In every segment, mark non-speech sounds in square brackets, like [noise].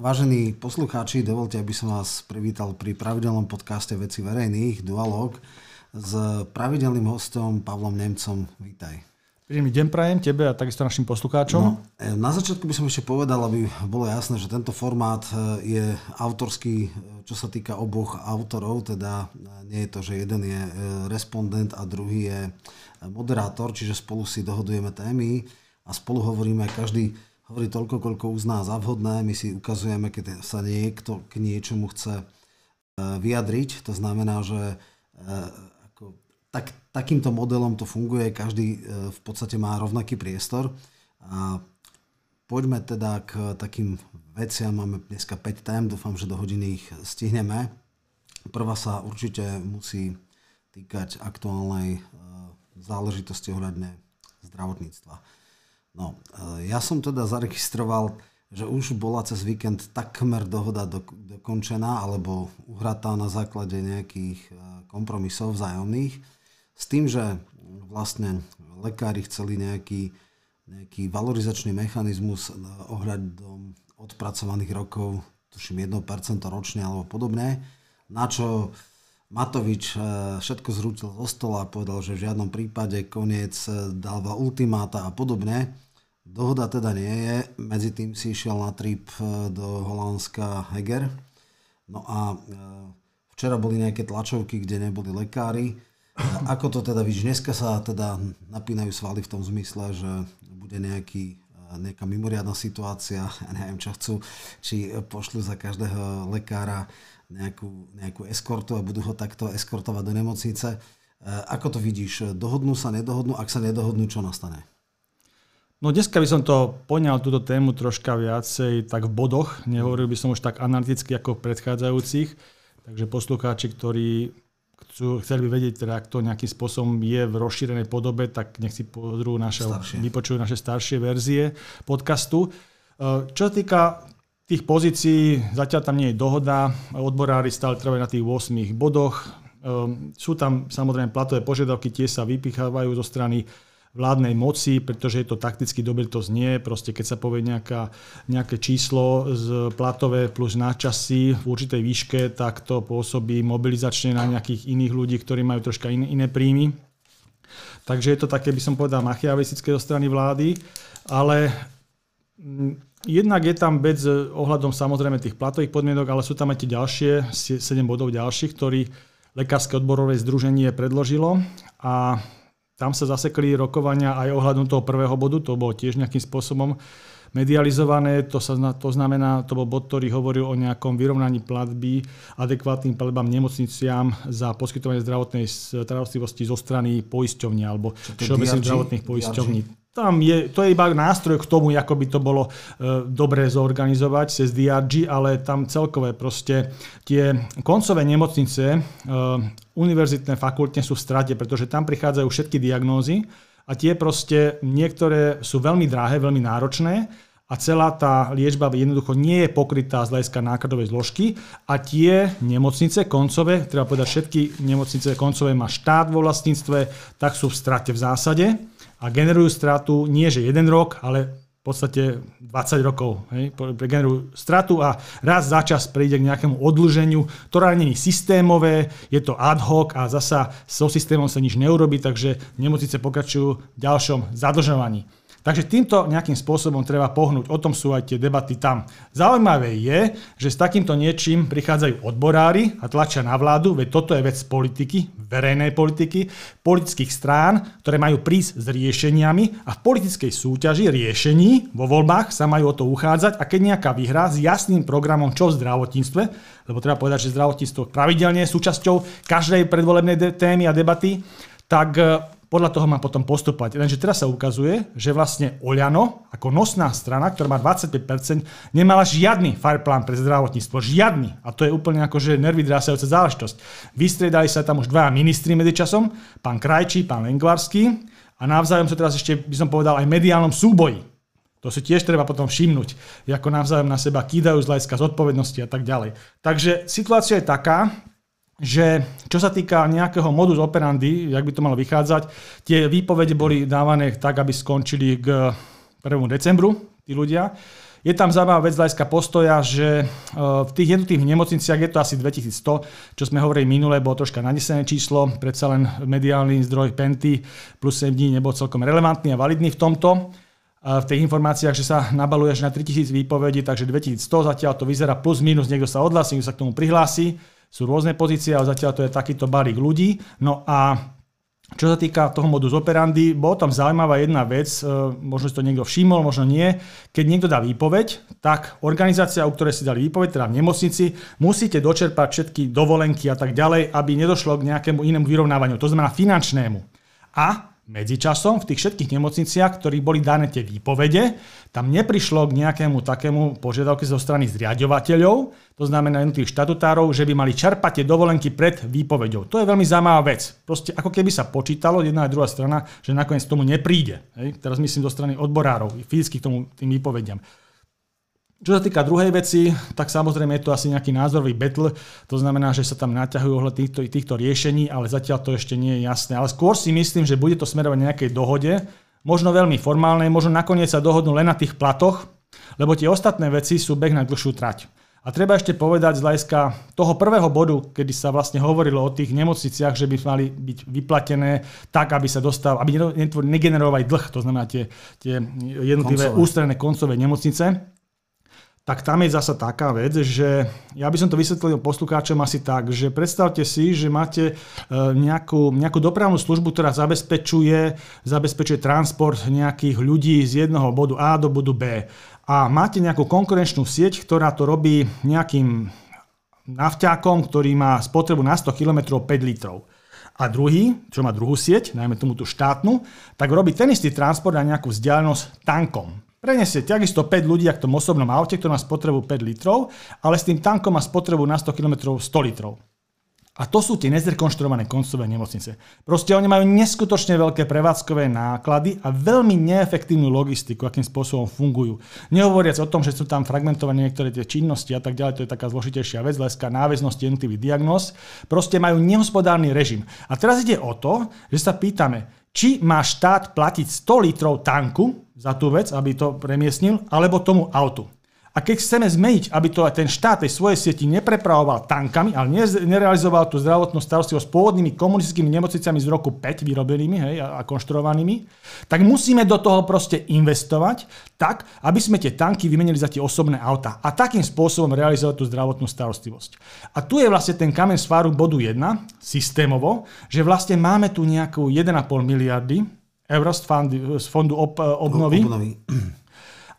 Vážení poslucháči, dovolte, aby som vás privítal pri pravidelnom podcaste Veci verejných, Dualog, s pravidelným hostom Pavlom Nemcom. Vítaj. Príjemný deň prajem tebe a takisto našim poslucháčom. No, e, na začiatku by som ešte povedal, aby bolo jasné, že tento formát e, je autorský, e, čo sa týka oboch autorov, teda nie je to, že jeden je respondent a druhý je moderátor, čiže spolu si dohodujeme témy a spolu hovoríme, každý hovorí toľko, koľko uzná za vhodné, my si ukazujeme, keď sa niekto k niečomu chce vyjadriť, to znamená, že tak, takýmto modelom to funguje, každý e, v podstate má rovnaký priestor. A poďme teda k takým veciam, máme dneska 5 tém, dúfam, že do hodiny ich stihneme. Prvá sa určite musí týkať aktuálnej e, záležitosti ohľadne zdravotníctva. No, e, ja som teda zaregistroval, že už bola cez víkend takmer dohoda dokončená alebo uhratá na základe nejakých kompromisov vzájomných s tým, že vlastne lekári chceli nejaký, nejaký valorizačný mechanizmus ohľadom odpracovaných rokov, tuším 1% ročne alebo podobné, na čo Matovič e, všetko zrútil zo stola a povedal, že v žiadnom prípade koniec e, dáva ultimáta a podobne. Dohoda teda nie je, medzi tým si išiel na trip e, do Holandska Heger. No a včera boli nejaké tlačovky, kde neboli lekári ako to teda vidíš? Dneska sa teda napínajú svaly v tom zmysle, že bude nejaký, nejaká mimoriadná situácia, [laughs] ja neviem čo chcú, či pošlu za každého lekára nejakú, nejakú eskortu a budú ho takto eskortovať do nemocnice. Ako to vidíš? Dohodnú sa, nedohodnú? Ak sa nedohodnú, čo nastane? No dneska by som to poňal túto tému troška viacej tak v bodoch. Nehovoril by som už tak analyticky ako v predchádzajúcich. Takže poslucháči, ktorí chcú, chceli by vedieť, teda, ak to nejakým spôsobom je v rozšírenej podobe, tak nech si pozrú naše, vypočujú naše staršie verzie podcastu. E, čo sa týka tých pozícií, zatiaľ tam nie je dohoda, odborári stále trvajú na tých 8 bodoch. E, sú tam samozrejme platové požiadavky, tie sa vypichávajú zo strany vládnej moci, pretože je to takticky dobre, to znie. Proste keď sa povie nejaká, nejaké číslo z platové plus náčasy v určitej výške, tak to pôsobí mobilizačne na nejakých iných ľudí, ktorí majú troška in, iné príjmy. Takže je to také, by som povedal, machiavisické zo strany vlády, ale mm, jednak je tam bez ohľadom samozrejme tých platových podmienok, ale sú tam aj tie ďalšie, 7 bodov ďalších, ktorý Lekárske odborové združenie predložilo. A tam sa zasekli rokovania aj ohľadom toho prvého bodu, to bolo tiež nejakým spôsobom medializované, to, sa, to znamená, to bol bod, ktorý hovoril o nejakom vyrovnaní platby adekvátnym platbám nemocniciam za poskytovanie zdravotnej starostlivosti zo strany poisťovní alebo všeobecných zdravotných poisťovní tam je, to je iba nástroj k tomu, ako by to bolo e, dobre zorganizovať cez DRG, ale tam celkové proste tie koncové nemocnice, e, univerzitné fakultne sú v strate, pretože tam prichádzajú všetky diagnózy a tie proste niektoré sú veľmi drahé, veľmi náročné a celá tá liečba jednoducho nie je pokrytá z hľadiska nákladovej zložky a tie nemocnice koncové, treba povedať všetky nemocnice koncové má štát vo vlastníctve, tak sú v strate v zásade a generujú stratu nie že jeden rok, ale v podstate 20 rokov. Hej, generujú stratu a raz za čas príde k nejakému odlženiu, ktoré nie je systémové, je to ad hoc a zasa so systémom sa nič neurobi, takže nemocnice pokračujú v ďalšom zadlžovaní. Takže týmto nejakým spôsobom treba pohnúť. O tom sú aj tie debaty tam. Zaujímavé je, že s takýmto niečím prichádzajú odborári a tlačia na vládu, veď toto je vec politiky, verejnej politiky, politických strán, ktoré majú prísť s riešeniami a v politickej súťaži riešení vo voľbách sa majú o to uchádzať a keď nejaká vyhrá s jasným programom čo v zdravotníctve, lebo treba povedať, že zdravotníctvo pravidelne je súčasťou každej predvolebnej témy a debaty, tak podľa toho má potom postupovať. Lenže teraz sa ukazuje, že vlastne Oľano, ako nosná strana, ktorá má 25%, nemala žiadny fireplán pre zdravotníctvo. Žiadny. A to je úplne akože nervy drásajúca záležitosť. Vystriedali sa tam už dvaja ministri medzičasom, pán Krajčí, pán Lengvarský a navzájom sa teraz ešte, by som povedal, aj mediálnom súboji. To si tiež treba potom všimnúť, ako navzájom na seba kýdajú z hľadiska zodpovednosti a tak ďalej. Takže situácia je taká, že čo sa týka nejakého modus operandi, jak by to malo vychádzať, tie výpovede boli dávané tak, aby skončili k 1. decembru tí ľudia. Je tam zaujímavá vec hľadiska postoja, že v tých jednotlivých nemocniciach je to asi 2100, čo sme hovorili minule, bolo troška nanesené číslo, predsa len mediálny zdroj Penty plus 7 dní nebol celkom relevantný a validný v tomto v tých informáciách, že sa nabaluje až na 3000 výpovedí, takže 2100 zatiaľ to vyzerá plus minus, niekto sa odhlási, niekto sa k tomu prihlási. Sú rôzne pozície, ale zatiaľ to je takýto balík ľudí. No a čo sa týka toho modus operandi, bola tam zaujímavá jedna vec, e, možno si to niekto všimol, možno nie. Keď niekto dá výpoveď, tak organizácia, u ktorej si dali výpoveď, teda v nemocnici, musíte dočerpať všetky dovolenky a tak ďalej, aby nedošlo k nejakému inému vyrovnávaniu, to znamená finančnému. A Medzičasom v tých všetkých nemocniciach, ktorí boli dané tie výpovede, tam neprišlo k nejakému takému požiadavke zo strany zriadovateľov, to znamená jednotlivých štatutárov, že by mali čerpať tie dovolenky pred výpovedou. To je veľmi zaujímavá vec. Proste ako keby sa počítalo jedna a druhá strana, že nakoniec tomu nepríde. Hej? Teraz myslím zo strany odborárov, fyzicky k tomu tým výpovediam. Čo sa týka druhej veci, tak samozrejme je to asi nejaký názorový battle, to znamená, že sa tam naťahujú ohľad týchto, týchto riešení, ale zatiaľ to ešte nie je jasné. Ale skôr si myslím, že bude to smerovať nejakej dohode, možno veľmi formálnej, možno nakoniec sa dohodnú len na tých platoch, lebo tie ostatné veci sú beh na dlhšiu trať. A treba ešte povedať z hľadiska toho prvého bodu, kedy sa vlastne hovorilo o tých nemocniciach, že by mali byť vyplatené tak, aby sa dostal, aby negenerovali dlh, to znamená tie, tie jednotlivé ústredné koncové nemocnice tak tam je zasa taká vec, že ja by som to vysvetlil poslucháčom asi tak, že predstavte si, že máte e, nejakú, nejakú dopravnú službu, ktorá zabezpečuje, zabezpečuje transport nejakých ľudí z jednoho bodu A do bodu B. A máte nejakú konkurenčnú sieť, ktorá to robí nejakým nafťákom, ktorý má spotrebu na 100 km 5 litrov. A druhý, čo má druhú sieť, najmä tomu tú štátnu, tak robí ten istý transport na nejakú vzdialenosť tankom. Prenesie takisto 5 ľudí v tom osobnom aute, ktorý má spotrebu 5 litrov, ale s tým tankom má spotrebu na 100 km 100 litrov. A to sú tie nezrekonštruované koncové nemocnice. Proste oni majú neskutočne veľké prevádzkové náklady a veľmi neefektívnu logistiku, akým spôsobom fungujú. Nehovoriac o tom, že sú tam fragmentované niektoré tie činnosti a tak ďalej, to je taká zložitejšia vec, leská náväznosti jednotlivých diagnóz. Proste majú nehospodárny režim. A teraz ide o to, že sa pýtame, či má štát platiť 100 litrov tanku za tú vec, aby to premiestnil, alebo tomu autu. A keď chceme zmeniť, aby to ten štát tej svojej sieti neprepravoval tankami, ale nerealizoval tú zdravotnú starostlivosť s pôvodnými komunistickými nemocnicami z roku 5 vyrobenými hej, a konštruovanými, tak musíme do toho proste investovať tak, aby sme tie tanky vymenili za tie osobné auta a takým spôsobom realizovať tú zdravotnú starostlivosť. A tu je vlastne ten kamen sváru bodu 1, systémovo, že vlastne máme tu nejakú 1,5 miliardy eur z fondu, z fondu ob, obnovy. obnovy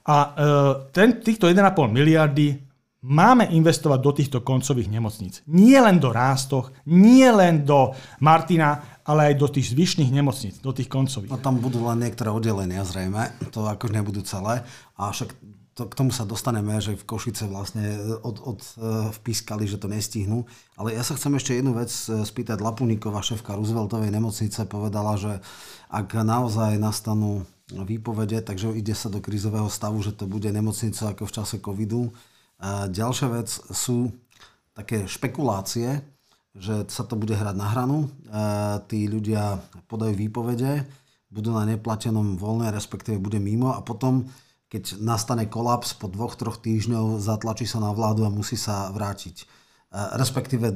a e, ten, týchto 1,5 miliardy máme investovať do týchto koncových nemocníc. Nie len do Rástoch, nie len do Martina, ale aj do tých zvyšných nemocníc, do tých koncových. No tam budú len niektoré oddelenia zrejme, to ako nebudú celé. A však to, k tomu sa dostaneme, že v Košice vlastne od, od, uh, vpískali, že to nestihnú. Ale ja sa chcem ešte jednu vec e, spýtať. Lapuníková, šéfka Rooseveltovej nemocnice, povedala, že ak naozaj nastanú výpovede, takže ide sa do krízového stavu, že to bude nemocnica ako v čase covidu. A ďalšia vec sú také špekulácie, že sa to bude hrať na hranu. A tí ľudia podajú výpovede, budú na neplatenom voľne, respektíve bude mimo a potom, keď nastane kolaps po dvoch, troch týždňov, zatlačí sa na vládu a musí sa vrátiť. A respektíve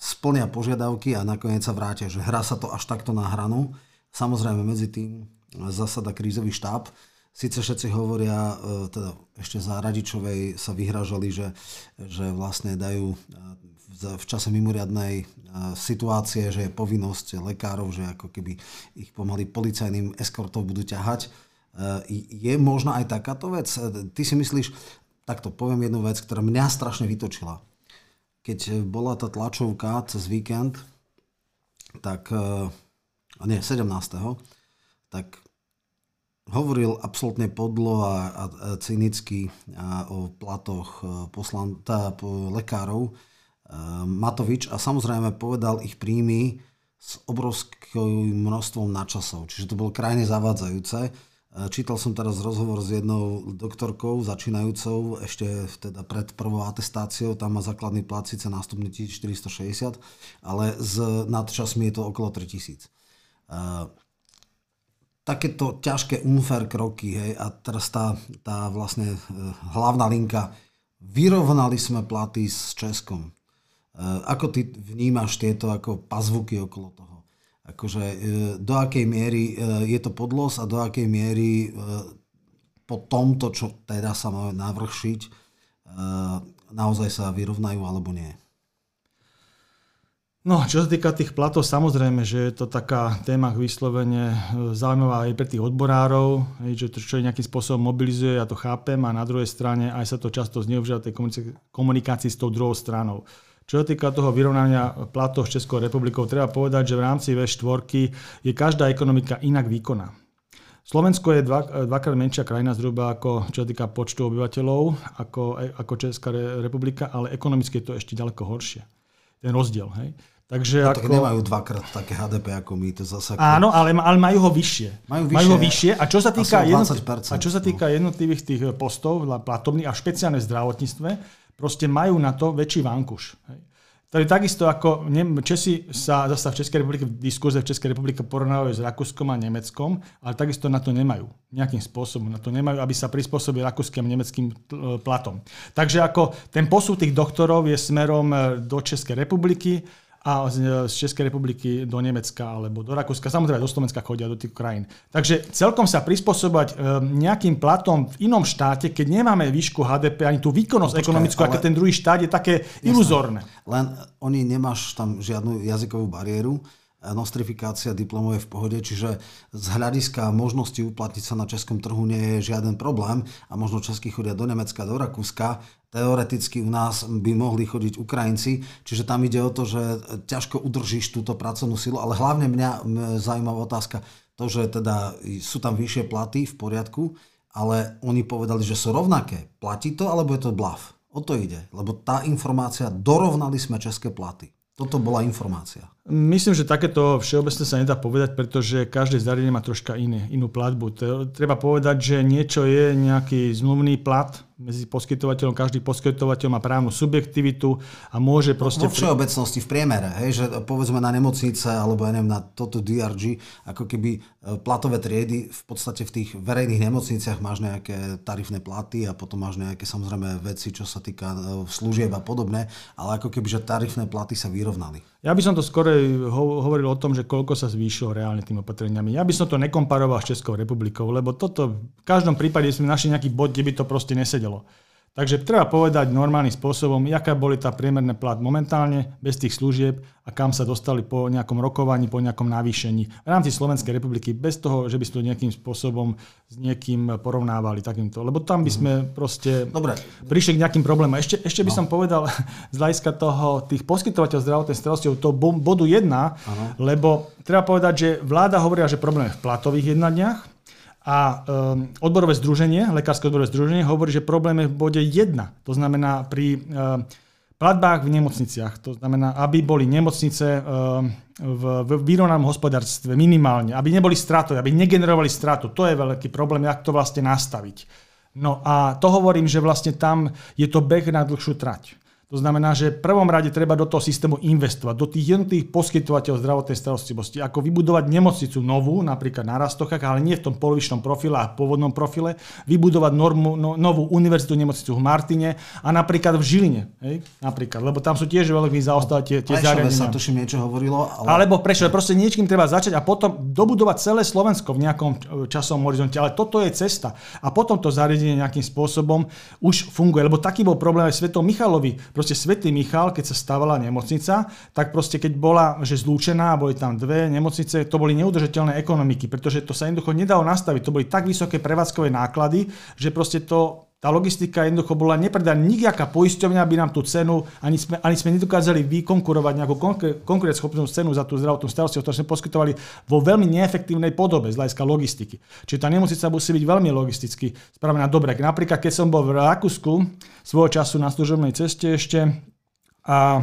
splnia požiadavky a nakoniec sa vrátia, že hrá sa to až takto na hranu. Samozrejme medzi tým zasada krízový štáb. Sice všetci hovoria, e, teda ešte za Radičovej sa vyhražali, že, že vlastne dajú e, v čase mimoriadnej e, situácie, že je povinnosť lekárov, že ako keby ich pomaly policajným eskortov budú ťahať. Je možná aj takáto vec? Ty si myslíš, takto poviem jednu vec, ktorá mňa strašne vytočila. Keď bola tá tlačovka cez víkend, tak, nie, 17. tak hovoril absolútne podlo a, a, a cynicky a o platoch e, poslan, tá, po, lekárov e, Matovič a samozrejme povedal ich príjmy s obrovským množstvom načasov. Čiže to bolo krajne zavádzajúce. E, čítal som teraz rozhovor s jednou doktorkou začínajúcou ešte teda pred prvou atestáciou, tam má základný plat síce nástupný 1460, ale s nadčasmi je to okolo 3000. takéto ťažké unfair kroky, hej, a teraz tá, tá vlastne e, hlavná linka, vyrovnali sme platy s Českom. E, ako ty vnímaš tieto ako pazvuky okolo toho? Akože e, do akej miery je to podlos a do akej miery po tomto, čo teda sa má navršiť, naozaj sa vyrovnajú alebo nie? No, čo sa týka tých platov, samozrejme, že je to taká téma vyslovene e, zaujímavá aj pre tých odborárov, že to čo nejakým spôsobom mobilizuje, ja to chápem, a na druhej strane aj sa to často zneužíva tej komunikácii s tou druhou stranou. Čo sa týka toho vyrovnania platov s Českou republikou, treba povedať, že v rámci V4 je každá ekonomika inak výkonná. Slovensko je dva, dvakrát menšia krajina zhruba ako čo sa týka počtu obyvateľov ako, ako Česká republika, ale ekonomicky je to ešte ďaleko horšie. Ten rozdiel. Hej. Takže no, ako... Tak nemajú dvakrát také HDP ako my, to zase... Áno, ale, ale majú ho vyššie. Majú vyššie, majú ho vyššie a čo sa týka, jednotl... a čo sa no. týka jednotlivých tých postov, platovných a špeciálne v zdravotníctve, proste majú na to väčší vankuš. Hej. Je takisto ako Česi sa zase v Českej republike, v diskurze v Českej republike porovnávajú s Rakúskom a Nemeckom, ale takisto na to nemajú. Nejakým spôsobom na to nemajú, aby sa prispôsobili rakúskym a nemeckým platom. Takže ako ten posúd tých doktorov je smerom e, do Českej republiky, a z Českej republiky do Nemecka alebo do Rakúska, samozrejme do Slovenska chodia do tých krajín. Takže celkom sa prispôsobovať e, nejakým platom v inom štáte, keď nemáme výšku HDP ani tú výkonnosť Počkaj, ekonomickú, ale... ako ten druhý štát je také Jasné. iluzórne. Len oni nemáš tam žiadnu jazykovú bariéru, nostrifikácia diplomov je v pohode, čiže z hľadiska možnosti uplatniť sa na českom trhu nie je žiaden problém a možno českí chodia do Nemecka, do Rakúska, teoreticky u nás by mohli chodiť Ukrajinci, čiže tam ide o to, že ťažko udržíš túto pracovnú silu, ale hlavne mňa zaujímavá otázka, to, že teda sú tam vyššie platy v poriadku, ale oni povedali, že sú rovnaké. Platí to, alebo je to blav? O to ide, lebo tá informácia, dorovnali sme české platy. Toto bola informácia. Myslím, že takéto všeobecne sa nedá povedať, pretože každé zariadenie má troška iné, inú platbu. Treba povedať, že niečo je nejaký zmluvný plat, medzi poskytovateľom. Každý poskytovateľ má právnu subjektivitu a môže proste... Vo všeobecnosti, v priemere, hej, že povedzme na nemocnice alebo ja neviem, na toto DRG, ako keby e, platové triedy, v podstate v tých verejných nemocniciach máš nejaké tarifné platy a potom máš nejaké samozrejme veci, čo sa týka e, služieb a podobné, ale ako keby, že tarifné platy sa vyrovnali. Ja by som to skôr hovoril o tom, že koľko sa zvýšilo reálne tým opatreniami. Ja by som to nekomparoval s Českou republikou, lebo toto v každom prípade sme našli nejaký bod, kde by to proste nesedelo. Takže treba povedať normálnym spôsobom, aká boli tá priemerné plat momentálne, bez tých služieb a kam sa dostali po nejakom rokovaní, po nejakom navýšení v rámci Slovenskej republiky, bez toho, že by sme to nejakým spôsobom s niekým porovnávali takýmto. Lebo tam by sme mhm. proste Dobre. prišli k nejakým problémom. Ešte, ešte by no. som povedal [laughs] z hľadiska toho, tých poskytovateľov zdravotnej starostlivosti, to bodu 1, lebo treba povedať, že vláda hovoria, že problém je v platových jednaniach, a um, odborové združenie, lekárske odborové združenie hovorí, že problém je v bode 1. To znamená pri um, platbách v nemocniciach. To znamená, aby boli nemocnice um, v, v vyrovnanom hospodárstve minimálne, aby neboli stratové, aby negenerovali stratu. To je veľký problém, jak to vlastne nastaviť. No a to hovorím, že vlastne tam je to beh na dlhšiu trať. To znamená, že v prvom rade treba do toho systému investovať, do tých jednotlivých poskytovateľov zdravotnej starostlivosti, ako vybudovať nemocnicu novú, napríklad na Rastochách, ale nie v tom polovičnom profile a pôvodnom profile, vybudovať normu, no, novú univerzitu nemocnicu v Martine a napríklad v Žiline. Hej? Napríklad, lebo tam sú tiež veľmi zaostalé tie, tie zariadenia. sa tuším niečo hovorilo. Ale... Alebo prečo, proste niečím treba začať a potom dobudovať celé Slovensko v nejakom časovom horizonte. Ale toto je cesta. A potom to zariadenie nejakým spôsobom už funguje. Lebo taký bol problém aj Svetom Michalovi proste Svetý Michal, keď sa stávala nemocnica, tak proste keď bola že zlúčená, boli tam dve nemocnice, to boli neudržateľné ekonomiky, pretože to sa jednoducho nedalo nastaviť. To boli tak vysoké prevádzkové náklady, že proste to tá logistika jednoducho bola nepredaná. Nijaká poisťovňa by nám tú cenu, ani sme, ani sme nedokázali vykonkurovať nejakú konkurenceschopnú cenu za tú zdravotnú starostlivosť, ktorú sme poskytovali vo veľmi neefektívnej podobe z hľadiska logistiky. Čiže tá nemocnica musí byť veľmi logisticky spravená dobre. Napríklad, keď som bol v Rakúsku svojho času na služobnej ceste ešte a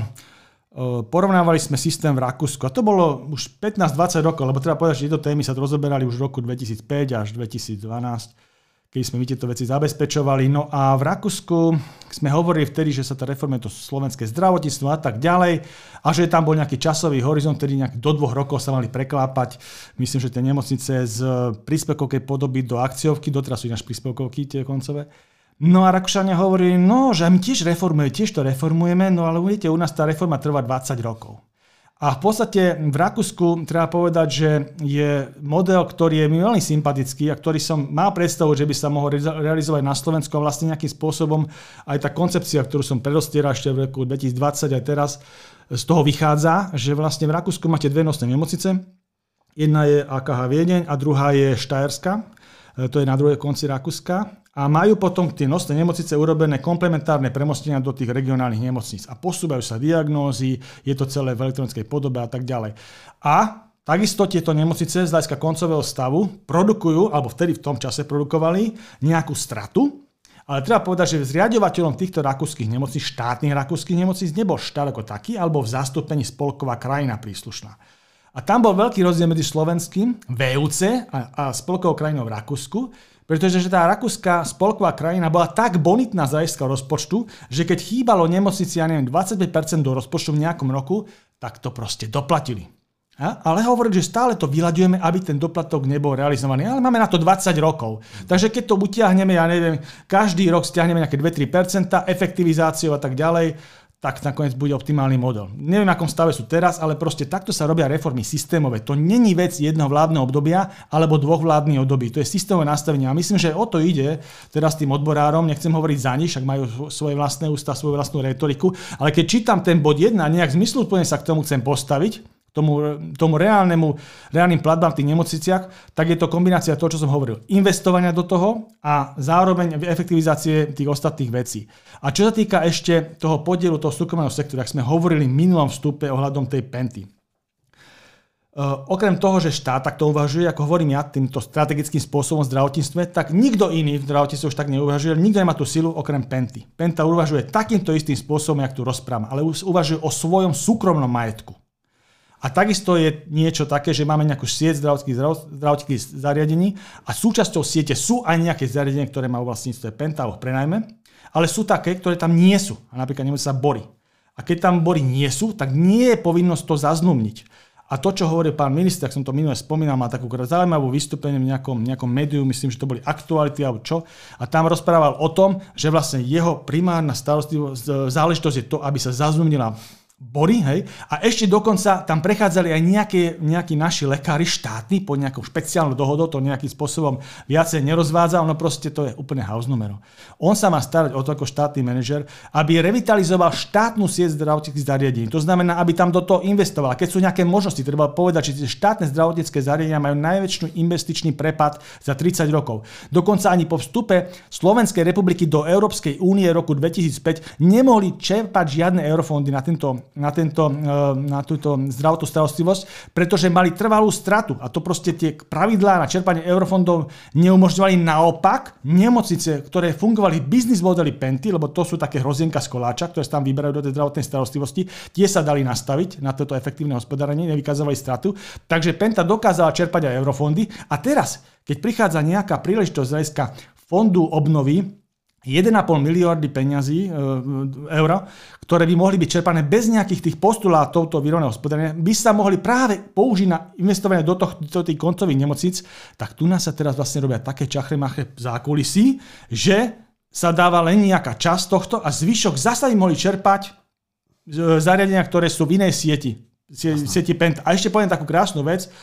porovnávali sme systém v Rakúsku. A to bolo už 15-20 rokov, lebo treba povedať, že tieto témy sa rozoberali už v roku 2005 až 2012 keď sme my tieto veci zabezpečovali. No a v Rakúsku sme hovorili vtedy, že sa tá reforma to slovenské zdravotníctvo a tak ďalej a že tam bol nejaký časový horizont, ktorý nejak do dvoch rokov sa mali preklápať. Myslím, že tie nemocnice z príspevkovkej podoby do akciovky, doteraz sú ináč príspevkovky tie koncové. No a Rakúšania hovorili, no, že my tiež reformujeme, tiež to reformujeme, no ale uvidíte, u nás tá reforma trvá 20 rokov. A v podstate v Rakúsku treba povedať, že je model, ktorý je mi veľmi sympatický a ktorý som mal predstavu, že by sa mohol realizovať na Slovensku a vlastne nejakým spôsobom aj tá koncepcia, ktorú som predostieral ešte v roku 2020 aj teraz, z toho vychádza, že vlastne v Rakúsku máte dve nosné nemocnice. Jedna je AKH Viedeň a druhá je Štajerska. E, to je na druhej konci Rakúska a majú potom tie nosné nemocnice urobené komplementárne premostenia do tých regionálnych nemocníc a posúvajú sa diagnózy, je to celé v elektronickej podobe a tak ďalej. A takisto tieto nemocnice z hľadiska koncového stavu produkujú, alebo vtedy v tom čase produkovali nejakú stratu, ale treba povedať, že zriadovateľom týchto rakúskych nemocníc, štátnych rakúskych nemocníc, nebol štát ako taký, alebo v zastúpení spolková krajina príslušná. A tam bol veľký rozdiel medzi slovenským, VUC a, a spolkovou krajinou v Rakúsku, pretože tá rakúska spolková krajina bola tak bonitná z hľadiska rozpočtu, že keď chýbalo nemocnici, ja neviem, 25% do rozpočtu v nejakom roku, tak to proste doplatili. A? Ale hovorím, že stále to vyľaďujeme, aby ten doplatok nebol realizovaný. Ale máme na to 20 rokov. Takže keď to utiahneme, ja neviem, každý rok stiahneme nejaké 2-3%, efektivizáciou a tak ďalej, tak nakoniec bude optimálny model. Neviem, akom stave sú teraz, ale proste takto sa robia reformy systémové. To není vec jedného vládneho obdobia alebo dvoch vládnych období. To je systémové nastavenie. A myslím, že o to ide teraz tým odborárom. Nechcem hovoriť za nich, však majú svoje vlastné ústa, svoju vlastnú retoriku. Ale keď čítam ten bod 1 a nejak zmysluplne sa k tomu chcem postaviť, tomu, tomu reálnemu, reálnym platbám v tých nemocniciach, tak je to kombinácia toho, čo som hovoril. Investovania do toho a zároveň efektivizácie tých ostatných vecí. A čo sa týka ešte toho podielu toho súkromného sektora, ak sme hovorili v minulom vstupe ohľadom tej penty. Uh, okrem toho, že štát takto uvažuje, ako hovorím ja, týmto strategickým spôsobom v zdravotníctve, tak nikto iný v zdravotníctve už tak neuvažuje, nikto nemá tú silu okrem Penty. Penta uvažuje takýmto istým spôsobom, jak tu rozprávam, ale uvažuje o svojom súkromnom majetku. A takisto je niečo také, že máme nejakú sieť zdravotných, zdravotných zariadení a súčasťou siete sú aj nejaké zariadenia, ktoré majú vlastníctve Penta alebo prenajme, ale sú také, ktoré tam nie sú. A napríklad sa bory. A keď tam bory nie sú, tak nie je povinnosť to zaznumniť. A to, čo hovorí pán minister, ak som to minule spomínal, má takú zaujímavú vystúpenie v nejakom, nejakom médiu, myslím, že to boli aktuality alebo čo. A tam rozprával o tom, že vlastne jeho primárna starostlivosť, záležitosť je to, aby sa zaznumnila bory, hej, a ešte dokonca tam prechádzali aj nejaké, nejakí naši lekári štátni pod nejakou špeciálnou dohodou, to nejakým spôsobom viacej nerozvádza, ono proste to je úplne house numero. On sa má starať o to ako štátny manažer, aby revitalizoval štátnu sieť zdravotníckých zariadení. To znamená, aby tam do toho investoval. Keď sú nejaké možnosti, treba povedať, že štátne zdravotnícke zariadenia majú najväčší investičný prepad za 30 rokov. Dokonca ani po vstupe Slovenskej republiky do Európskej únie roku 2005 nemohli čerpať žiadne eurofondy na tento na, tento, e, na túto zdravotnú starostlivosť, pretože mali trvalú stratu. A to proste tie pravidlá na čerpanie eurofondov neumožňovali. Naopak nemocnice, ktoré fungovali biznis modely Penty, lebo to sú také hrozienka z koláča, ktoré sa tam vyberajú do tej zdravotnej starostlivosti, tie sa dali nastaviť na toto efektívne hospodárenie, nevykazovali stratu. Takže Penta dokázala čerpať aj eurofondy. A teraz, keď prichádza nejaká príležitosť z hľadiska fondu obnovy, 1,5 miliardy peňazí, e, eur, ktoré by mohli byť čerpané bez nejakých tých postulátov toho výrovného hospodárenia, by sa mohli práve použiť na investovanie do, toho, do tých koncových nemocníc, tak tu nás sa teraz vlastne robia také čachre-machre zákulisí, že sa dáva len nejaká časť tohto a zvyšok zasa im mohli čerpať e, zariadenia, ktoré sú v inej sieti, sieti PENT. A ešte poviem takú krásnu vec,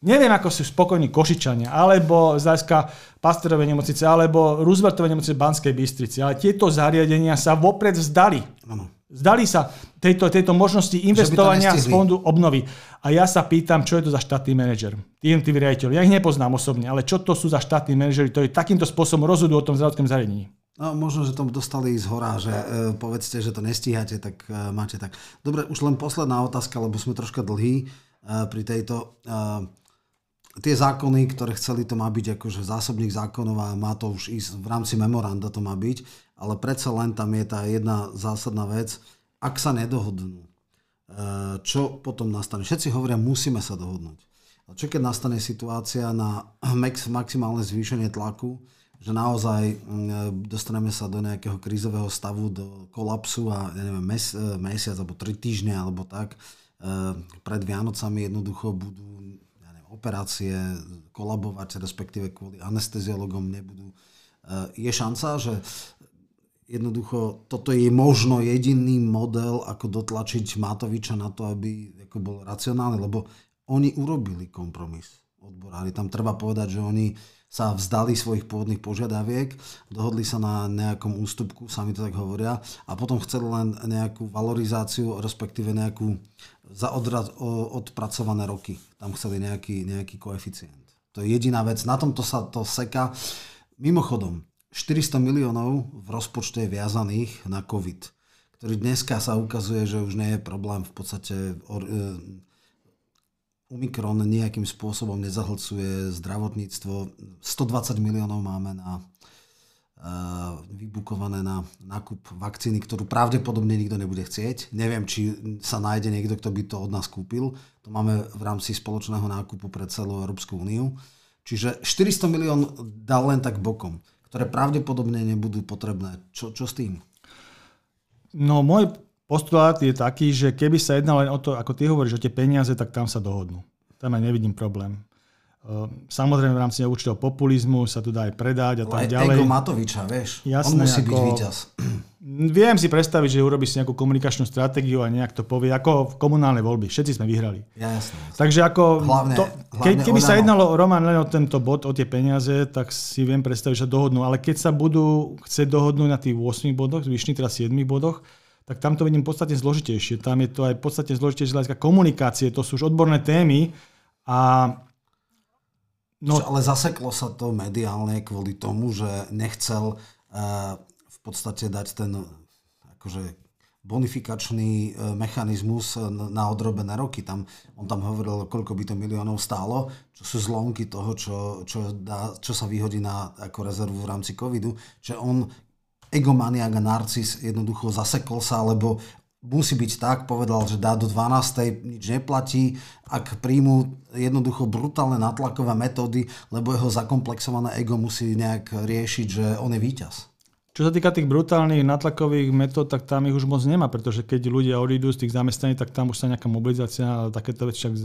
Neviem, ako sú spokojní Košičania, alebo Zajska Pasterovej nemocnice, alebo Rooseveltovej nemocnice Banskej Bystrici, ale tieto zariadenia sa vopred vzdali. Ano. Zdali sa tejto, tejto možnosti investovania z fondu obnovy. A ja sa pýtam, čo je to za štátny manažer. Tí riaditeľi. Ja ich nepoznám osobne, ale čo to sú za štátni manažeri, ktorí takýmto spôsobom rozhodujú o tom zdravotnom zariadení. No, možno, že tomu dostali z hora, že e, povedzte, že to nestíhate, tak e, máte tak. Dobre, už len posledná otázka, lebo sme troška dlhí e, pri tejto. E, tie zákony, ktoré chceli, to má byť akože zásobných zákonov a má to už ísť v rámci memoranda to má byť, ale predsa len tam je tá jedna zásadná vec, ak sa nedohodnú, e, čo potom nastane? Všetci hovoria, musíme sa dohodnúť. A čo keď nastane situácia na [clears throat] maximálne zvýšenie tlaku že naozaj mm, dostaneme sa do nejakého krízového stavu, do kolapsu a ja neviem, mes, mesiac alebo tri týždne alebo tak, pred Vianocami jednoducho budú operácie kolabovať, respektíve kvôli anesteziologom nebudú. Je šanca, že jednoducho toto je možno jediný model, ako dotlačiť Matoviča na to, aby ako bol racionálny, lebo oni urobili kompromis odborári. Tam treba povedať, že oni sa vzdali svojich pôvodných požiadaviek, dohodli sa na nejakom ústupku, sami to tak hovoria, a potom chceli len nejakú valorizáciu, respektíve nejakú za odraz, odpracované roky. Tam chceli nejaký, nejaký koeficient. To je jediná vec. Na tomto sa to seka. Mimochodom, 400 miliónov v rozpočte je viazaných na COVID, ktorý dneska sa ukazuje, že už nie je problém. V podstate e, Omikron nejakým spôsobom nezahlcuje zdravotníctvo. 120 miliónov máme na vybukované na nákup vakcíny, ktorú pravdepodobne nikto nebude chcieť. Neviem, či sa nájde niekto, kto by to od nás kúpil. To máme v rámci spoločného nákupu pre celú Európsku úniu. Čiže 400 milión dal len tak bokom ktoré pravdepodobne nebudú potrebné. Čo, čo s tým? No môj postulát je taký, že keby sa jednalo len o to, ako ty hovoríš, o tie peniaze, tak tam sa dohodnú. Tam aj nevidím problém. Ehm, samozrejme v rámci určitého populizmu sa to dá aj predať a tak ďalej. Ego Matoviča, vieš, Jasné, on musí ako, byť víťaz. Viem si predstaviť, že urobí si nejakú komunikačnú stratégiu a nejak to povie, ako v komunálnej voľby. Všetci sme vyhrali. Jasne. Takže ako, hlavne, to, ke, keby sa jednalo Roman len o tento bod, o tie peniaze, tak si viem predstaviť, že dohodnú. Ale keď sa budú chcieť dohodnúť na tých 8 bodoch, zvyšných teraz 7 bodoch, tak tam to vidím podstatne zložitejšie. Tam je to aj podstatne zložitejšie z hľadiska komunikácie. To sú už odborné témy a No, ale zaseklo sa to mediálne kvôli tomu, že nechcel uh, v podstate dať ten akože bonifikačný e, mechanizmus na odrobené roky. Tam, on tam hovoril, koľko by to miliónov stálo, čo sú zlomky toho, čo, čo, dá, čo sa vyhodí na ako rezervu v rámci covidu. Že on egomaniak a narcis jednoducho zasekol sa, lebo musí byť tak, povedal, že dá do 12. nič neplatí, ak príjmu jednoducho brutálne natlakové metódy, lebo jeho zakomplexované ego musí nejak riešiť, že on je víťaz. Čo sa týka tých brutálnych natlakových metód, tak tam ich už moc nemá, pretože keď ľudia odídu z tých zamestnaní, tak tam už sa nejaká mobilizácia a takéto veci však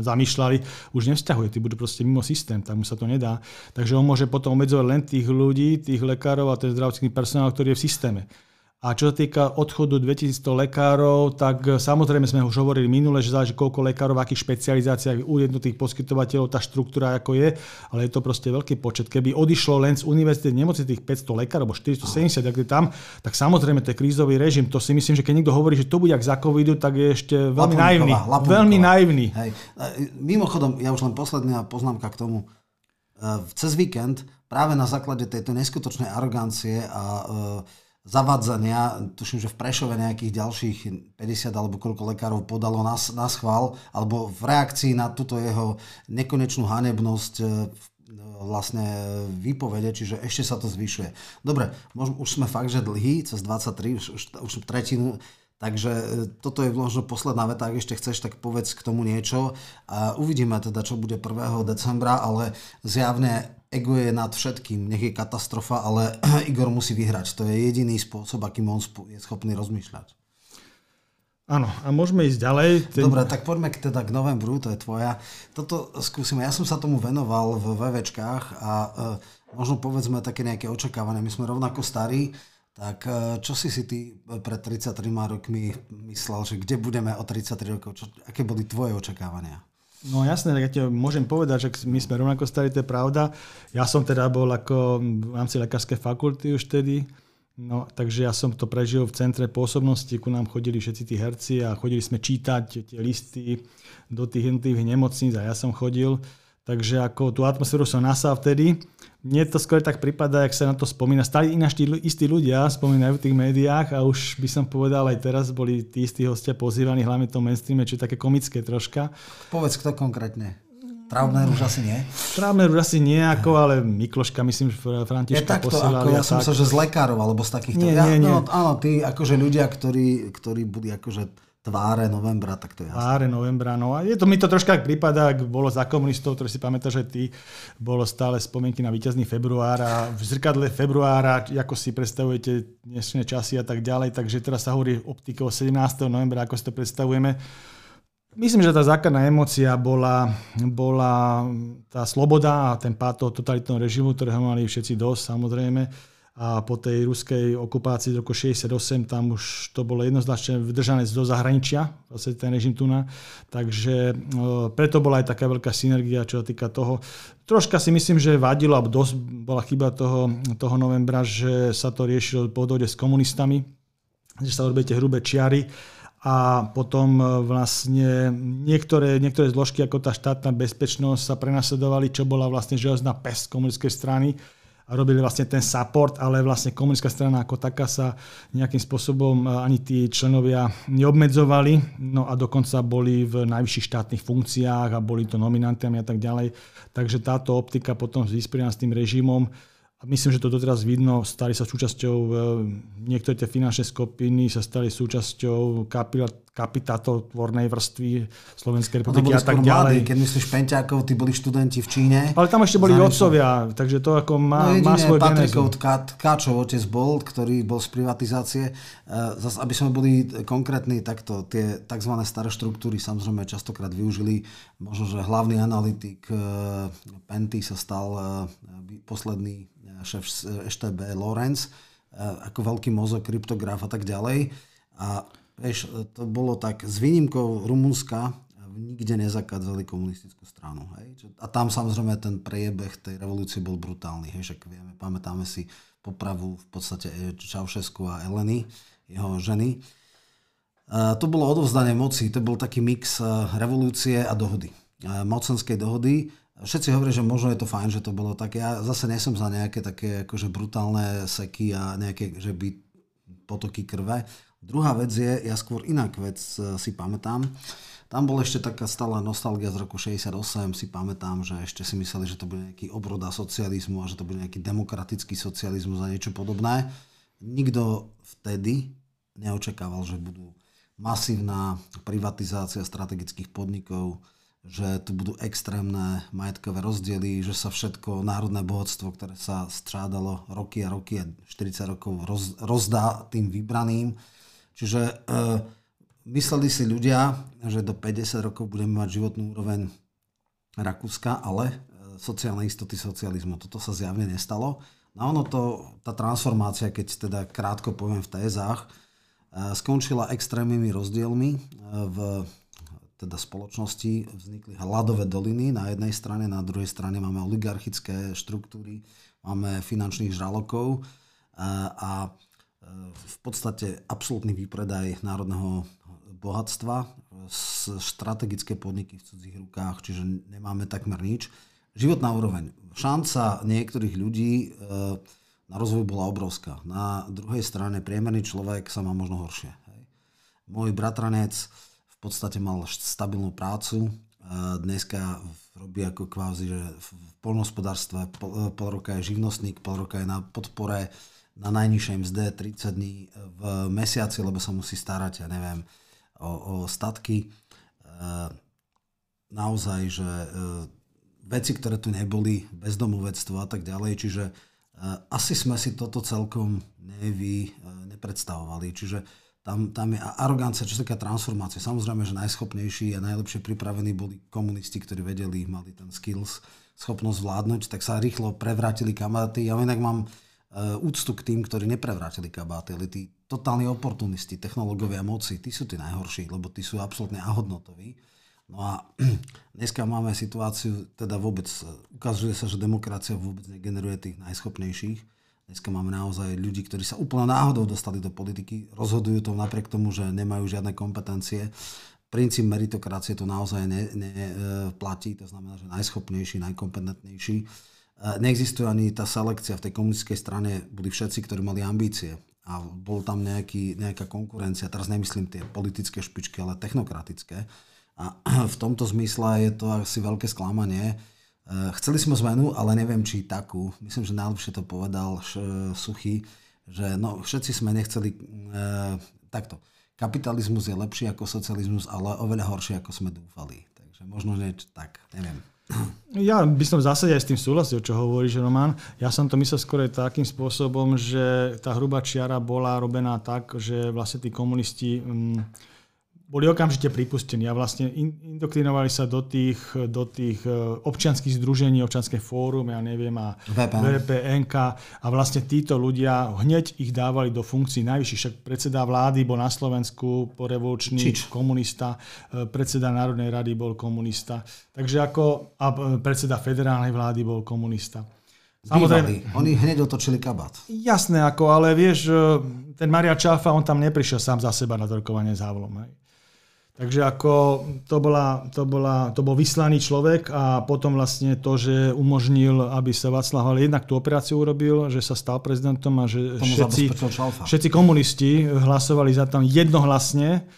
zamýšľali, už nevzťahuje, tí budú proste mimo systém, tak mu sa to nedá. Takže on môže potom obmedzovať len tých ľudí, tých lekárov a ten zdravotný personál, ktorý je v systéme. A čo sa týka odchodu 2100 lekárov, tak samozrejme sme už hovorili minule, že záleží koľko lekárov, v akých špecializáciách u jednotých poskytovateľov tá štruktúra ako je, ale je to proste veľký počet. Keby odišlo len z univerzity nemocnice tých 500 lekárov, alebo 470, ak je tam, tak samozrejme to je krízový režim. To si myslím, že keď niekto hovorí, že to bude ak za covidu, tak je ešte veľmi naivný. Veľmi naivný. Hej. Mimochodom, ja už len posledná poznámka k tomu. E, cez víkend práve na základe tejto neskutočnej arogancie a zavadzania, tuším, že v Prešove nejakých ďalších 50 alebo koľko lekárov podalo na, na schvál, alebo v reakcii na túto jeho nekonečnú hanebnosť e, vlastne výpovede, čiže ešte sa to zvyšuje. Dobre, možno, už sme fakt, že dlhý, cez 23, už, už, už tretinu, takže e, toto je možno posledná veta, ak ešte chceš, tak povedz k tomu niečo. A uvidíme teda, čo bude 1. decembra, ale zjavne ego je nad všetkým, nech je katastrofa, ale [clears throat] Igor musí vyhrať. To je jediný spôsob, akým on je schopný rozmýšľať. Áno, a môžeme ísť ďalej. Ten... Dobre, tak poďme k, teda k novembru, to je tvoja. Toto skúsime. Ja som sa tomu venoval v VVčkách a e, možno povedzme také nejaké očakávania. My sme rovnako starí, tak e, čo si si ty pred 33 rokmi myslel, že kde budeme o 33 rokov? Čo, aké boli tvoje očakávania? No jasné, tak ja ti môžem povedať, že my sme rovnako starí, to je pravda. Ja som teda bol ako v rámci lekárskej fakulty už tedy, no, takže ja som to prežil v centre pôsobnosti, ku nám chodili všetci tí herci a chodili sme čítať tie listy do tých jednotlivých nemocníc a ja som chodil. Takže ako tú atmosféru som nasal vtedy mne to skôr tak prípada, ak sa na to spomína. Stále ináč tí istí ľudia spomínajú v tých médiách a už by som povedal aj teraz boli tí istí hostia pozývaní, hlavne to mainstreame, čo je také komické troška. Povedz kto konkrétne. Trávner už asi nie? Trávner už asi nie, ako, ale Mikloška, myslím, Františka je takto, posielali. Ako ja som sa, že z lekárov alebo z takýchto. Nie, nie, nie. No, áno, tí akože ľudia, ktorí, ktorí boli akože tváre novembra, tak to je jasné. Tváre novembra, no a je to, mi to troška prípada, ak bolo za komunistov, ktorý si pamätáš, že ty, bolo stále spomienky na víťazný február a v zrkadle februára, ako si predstavujete dnešné časy a tak ďalej, takže teraz sa hovorí optike o 17. novembra, ako si to predstavujeme. Myslím, že tá základná emocia bola, bola tá sloboda a ten pád toho totalitného režimu, ktorého mali všetci dosť samozrejme. A po tej ruskej okupácii z roku 68 tam už to bolo jednoznačne vydržané do zahraničia, vlastne ten režim tu na. Takže e, preto bola aj taká veľká synergia, čo sa týka toho. Troška si myslím, že vadilo, alebo dosť bola chyba toho, toho novembra, že sa to riešilo po dohode s komunistami, že sa robíte hrubé čiary a potom e, vlastne niektoré, niektoré zložky ako tá štátna bezpečnosť sa prenasledovali, čo bola vlastne železná pest komunistickej strany robili vlastne ten support, ale vlastne komunická strana ako taká sa nejakým spôsobom e, ani tí členovia neobmedzovali, no a dokonca boli v najvyšších štátnych funkciách a boli to nominantami a tak ďalej. Takže táto optika potom s s tým režimom a myslím, že to doteraz vidno, stali sa súčasťou, e, niektoré tie finančné skupiny sa stali súčasťou kapitátotvornej vrstvy Slovenskej republiky a tak ďalej. Mladí, keď myslíš Penťákov, tí boli študenti v Číne. Ale tam ešte boli otcovia, takže to ako má, no, má svoj Patrikov Tkáčov otec bol, ktorý bol z privatizácie. E, Zas, aby sme boli konkrétni, takto tie tzv. staré štruktúry samozrejme častokrát využili. Možno, že hlavný analytik e, Penty sa stal posledný šéf EŠTB Lorenz, e, ako veľký mozog, kryptograf a tak ďalej. A vieš, to bolo tak, s výnimkou Rumunska nikde nezakádzali komunistickú stranu. Hej? A tam samozrejme ten priebeh tej revolúcie bol brutálny. Hej? Však vieme, pamätáme si popravu v podstate Čaušesku a Eleny, jeho ženy. To bolo odovzdanie moci, to bol taký mix revolúcie a dohody. Mocenskej dohody Všetci hovoria, že možno je to fajn, že to bolo tak. Ja zase nesom za nejaké také akože brutálne seky a nejaké, že by potoky krve. Druhá vec je, ja skôr inak vec e, si pamätám. Tam bola ešte taká stála nostalgia z roku 68, si pamätám, že ešte si mysleli, že to bude nejaký obroda socializmu a že to bude nejaký demokratický socializmus a niečo podobné. Nikto vtedy neočakával, že budú masívna privatizácia strategických podnikov, že tu budú extrémne majetkové rozdiely, že sa všetko národné bohatstvo, ktoré sa strádalo roky a roky a 40 rokov roz, rozdá tým vybraným. Čiže e, mysleli si ľudia, že do 50 rokov budeme mať životnú úroveň Rakúska, ale e, sociálne istoty socializmu. Toto sa zjavne nestalo. No ono to, tá transformácia, keď teda krátko poviem v tézách, e, skončila extrémnymi rozdielmi e, v teda spoločnosti vznikli hladové doliny na jednej strane, na druhej strane máme oligarchické štruktúry, máme finančných žralokov a, a e, v podstate absolútny výpredaj národného bohatstva, strategické podniky v cudzích rukách, čiže nemáme takmer nič. Životná úroveň. Šanca niektorých ľudí e, na rozvoj bola obrovská. Na druhej strane priemerný človek sa má možno horšie. Môj bratranec podstate mal stabilnú prácu. Dneska robí ako kvázi, že v polnohospodárstve pol, pol roka je živnostník, pol roka je na podpore na najnižšej mzde 30 dní v mesiaci, lebo sa musí starať, ja neviem, o, o statky. Naozaj, že e, veci, ktoré tu neboli, bezdomovectvo a tak ďalej, čiže e, asi sme si toto celkom nevy e, nepredstavovali. Čiže tam, tam je arogancia, čo sa týka transformácie. Samozrejme, že najschopnejší a najlepšie pripravení boli komunisti, ktorí vedeli, mali ten skills, schopnosť vládnuť, tak sa rýchlo prevrátili kabáty. Ja inak mám uh, úctu k tým, ktorí neprevrátili kabáty, ale tí totálni oportunisti, technológovia moci, tí sú tí najhorší, lebo tí sú absolútne ahodnotoví. No a [clears throat] dneska máme situáciu, teda vôbec, ukazuje sa, že demokracia vôbec negeneruje tých najschopnejších Dneska máme naozaj ľudí, ktorí sa úplne náhodou dostali do politiky, rozhodujú to napriek tomu, že nemajú žiadne kompetencie. Princíp meritokracie to naozaj neplatí, ne, e, to znamená, že najschopnejší, najkompetentnejší. E, neexistuje ani tá selekcia v tej komunistickej strane, boli všetci, ktorí mali ambície a bol tam nejaký, nejaká konkurencia, teraz nemyslím tie politické špičky, ale technokratické. A [clears throat] v tomto zmysle je to asi veľké sklamanie, chceli sme zmenu, ale neviem, či takú. Myslím, že najlepšie to povedal Suchy, že no, všetci sme nechceli e, takto. kapitalizmus je lepší ako socializmus, ale oveľa horší, ako sme dúfali. Takže možno niečo tak, neviem. Ja by som v zásade aj s tým súhlasil, čo hovoríš, Roman. Ja som to myslel skôr takým spôsobom, že tá hrubá čiara bola robená tak, že vlastne tí komunisti... Um, boli okamžite pripustení a vlastne indoktrinovali sa do tých, do tých e, občianských združení, občianske fórum, ja neviem, a VPN. VPNK a vlastne títo ľudia hneď ich dávali do funkcií najvyšších. Však predseda vlády bol na Slovensku porevolučný Čič. komunista, e, predseda Národnej rady bol komunista, takže ako, a predseda federálnej vlády bol komunista. Samozrejme. Oni hneď otočili kabát. Jasné, ako, ale vieš, e, ten Maria Čalfa, on tam neprišiel sám za seba na to rokovanie s Havlom. Hej. Takže ako to, bola, to, bola, to bol vyslaný človek a potom vlastne to, že umožnil, aby sa Václav Havel jednak tú operáciu urobil, že sa stal prezidentom a že všetci, všetci komunisti hlasovali za tam jednohlasne.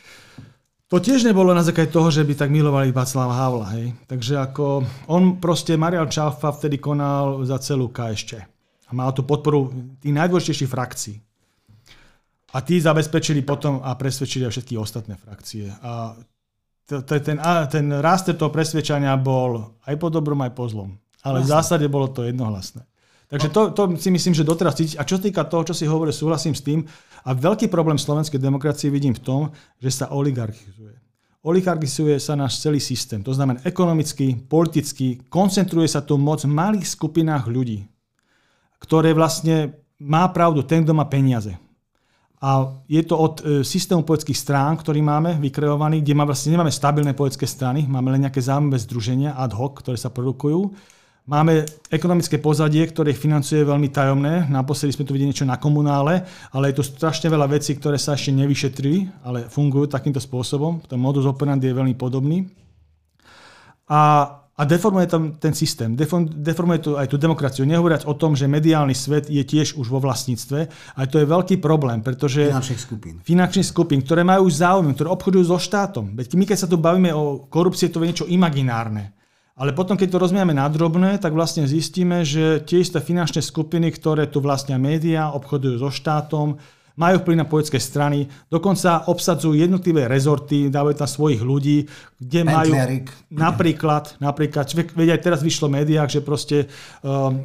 To tiež nebolo na základe toho, že by tak milovali Václava Havla. Hej. Takže ako on proste, Marian Čalfa vtedy konal za celú KSČ. A mal tu podporu tých najdôležitejších frakcií. A tí zabezpečili potom a presvedčili aj všetky ostatné frakcie. A ten, ten raster toho presvedčania bol aj po dobrom, aj po zlom. Ale v zásade bolo to jednohlasné. Takže to, to si myslím, že doteraz cítiť. A čo sa týka toho, čo si hovoril, súhlasím s tým. A veľký problém slovenskej demokracie vidím v tom, že sa oligarchizuje. Oligarchizuje sa náš celý systém. To znamená ekonomicky, politicky, koncentruje sa tu moc v malých skupinách ľudí, ktoré vlastne má pravdu ten, kto má peniaze. A je to od e, systému politických strán, ktorý máme vykreovaný, kde má vlastne nemáme stabilné politické strany, máme len nejaké zaujímavé združenia ad hoc, ktoré sa produkujú. Máme ekonomické pozadie, ktoré financuje veľmi tajomné. Naposledy sme tu videli niečo na komunále, ale je tu strašne veľa vecí, ktoré sa ešte nevyšetrili, ale fungujú takýmto spôsobom. Ten modus operandi je veľmi podobný. A a deformuje tam ten systém, deformuje tu aj tú demokraciu. Nehovoriac o tom, že mediálny svet je tiež už vo vlastníctve, aj to je veľký problém, pretože... Finančných skupín. Finančných skupín, ktoré majú už záujem, ktoré obchodujú so štátom. Veď my keď sa tu bavíme o korupcii, to je niečo imaginárne. Ale potom, keď to rozmieme na drobné, tak vlastne zistíme, že tie isté finančné skupiny, ktoré tu vlastnia médiá, obchodujú so štátom, majú vplyv na politické strany, dokonca obsadzujú jednotlivé rezorty, dávajú tam svojich ľudí, kde majú napríklad, napríklad, veď aj teraz vyšlo v médiách, že proste um,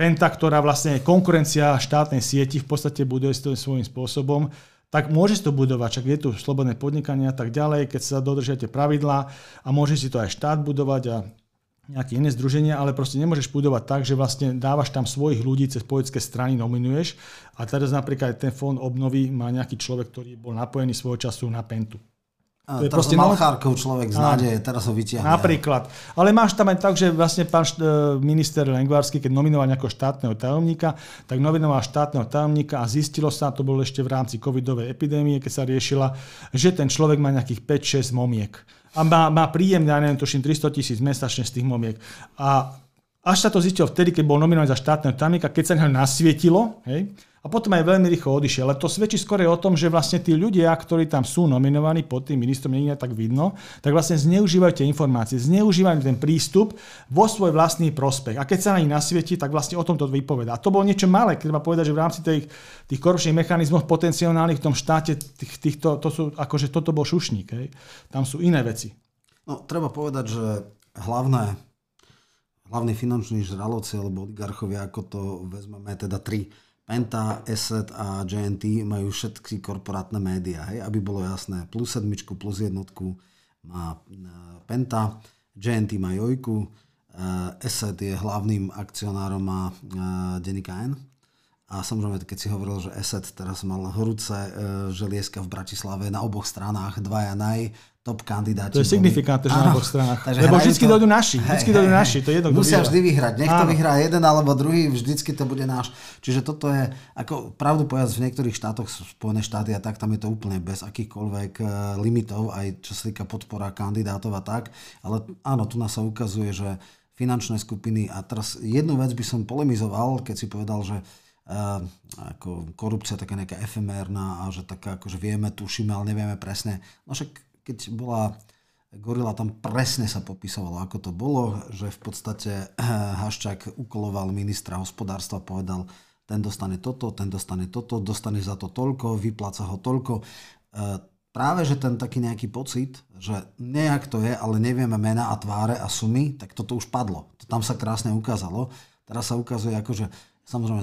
Penta, ktorá vlastne je konkurencia štátnej sieti, v podstate buduje svojím spôsobom, tak môže si to budovať, čak je tu slobodné podnikanie a tak ďalej, keď sa dodržiate pravidlá a môže si to aj štát budovať a nejaké iné združenia, ale proste nemôžeš budovať tak, že vlastne dávaš tam svojich ľudí cez politické strany, nominuješ a teraz napríklad ten fond obnovy má nejaký človek, ktorý bol napojený svojho času na Pentu. To je proste Malchárkov človek z nádeje, teraz ho vytiahne. Napríklad. Ale máš tam aj tak, že vlastne pán e, minister Lengvarsky, keď nominoval nejakého štátneho tajomníka, tak nominoval štátneho tajomníka a zistilo sa, to bolo ešte v rámci covidovej epidémie, keď sa riešila, že ten človek má nejakých 5-6 momiek a má, má príjem, ja neviem, tuším 300 tisíc mesačne z tých momiek. A až sa to zistilo vtedy, keď bol nominovaný za štátneho tajomníka, keď sa ho nasvietilo, hej, a potom aj veľmi rýchlo odišiel. Ale to svedčí skôr o tom, že vlastne tí ľudia, ktorí tam sú nominovaní pod tým ministrom, nie je tak vidno, tak vlastne zneužívajú tie informácie, zneužívajú ten prístup vo svoj vlastný prospech. A keď sa na nich nasvieti, tak vlastne o tom to vypoveda. A to bolo niečo malé, keď ma povedať, že v rámci tých, tých korupčných mechanizmov potenciálnych v tom štáte, tých, týchto, to sú, akože toto bol šušník. Hej. Tam sú iné veci. No, treba povedať, že hlavné hlavní finanční žraloci alebo oligarchovia, ako to vezmeme, teda tri Penta, Asset a JNT majú všetky korporátne médiá, hej, aby bolo jasné. Plus sedmičku, plus jednotku má e, Penta, JNT má Jojku, Asset je hlavným akcionárom má e, denníka N. A samozrejme, keď si hovoril, že Asset teraz mal horúce e, želieska v Bratislave na oboch stranách, dvaja naj, top kandidáti. To je signifikantné, že na oboch stranách. Lebo vždy dojdú naši. Vždy dojdú naši. To je jedno, Musia vždy vyhrať. Nech to vyhrá jeden alebo druhý, vždycky to bude náš. Čiže toto je, ako pravdu povedať, v niektorých štátoch, Spojené štáty a tak, tam je to úplne bez akýchkoľvek eh, limitov, aj čo sa týka podpora kandidátov a tak. Ale áno, tu nás sa ukazuje, že finančné skupiny, a teraz jednu vec by som polemizoval, keď si povedal, že Uh, ako korupcia taká nejaká efemérna a že taká, akože vieme, tušíme, ale nevieme presne. No však keď bola Gorila, tam presne sa popisovalo, ako to bolo, že v podstate eh, Haščák ukoloval ministra hospodárstva, povedal, ten dostane toto, ten dostane toto, dostane za to toľko, vypláca ho toľko. Eh, práve, že ten taký nejaký pocit, že nejak to je, ale nevieme mena a tváre a sumy, tak toto už padlo. To tam sa krásne ukázalo. Teraz sa ukazuje ako, že samozrejme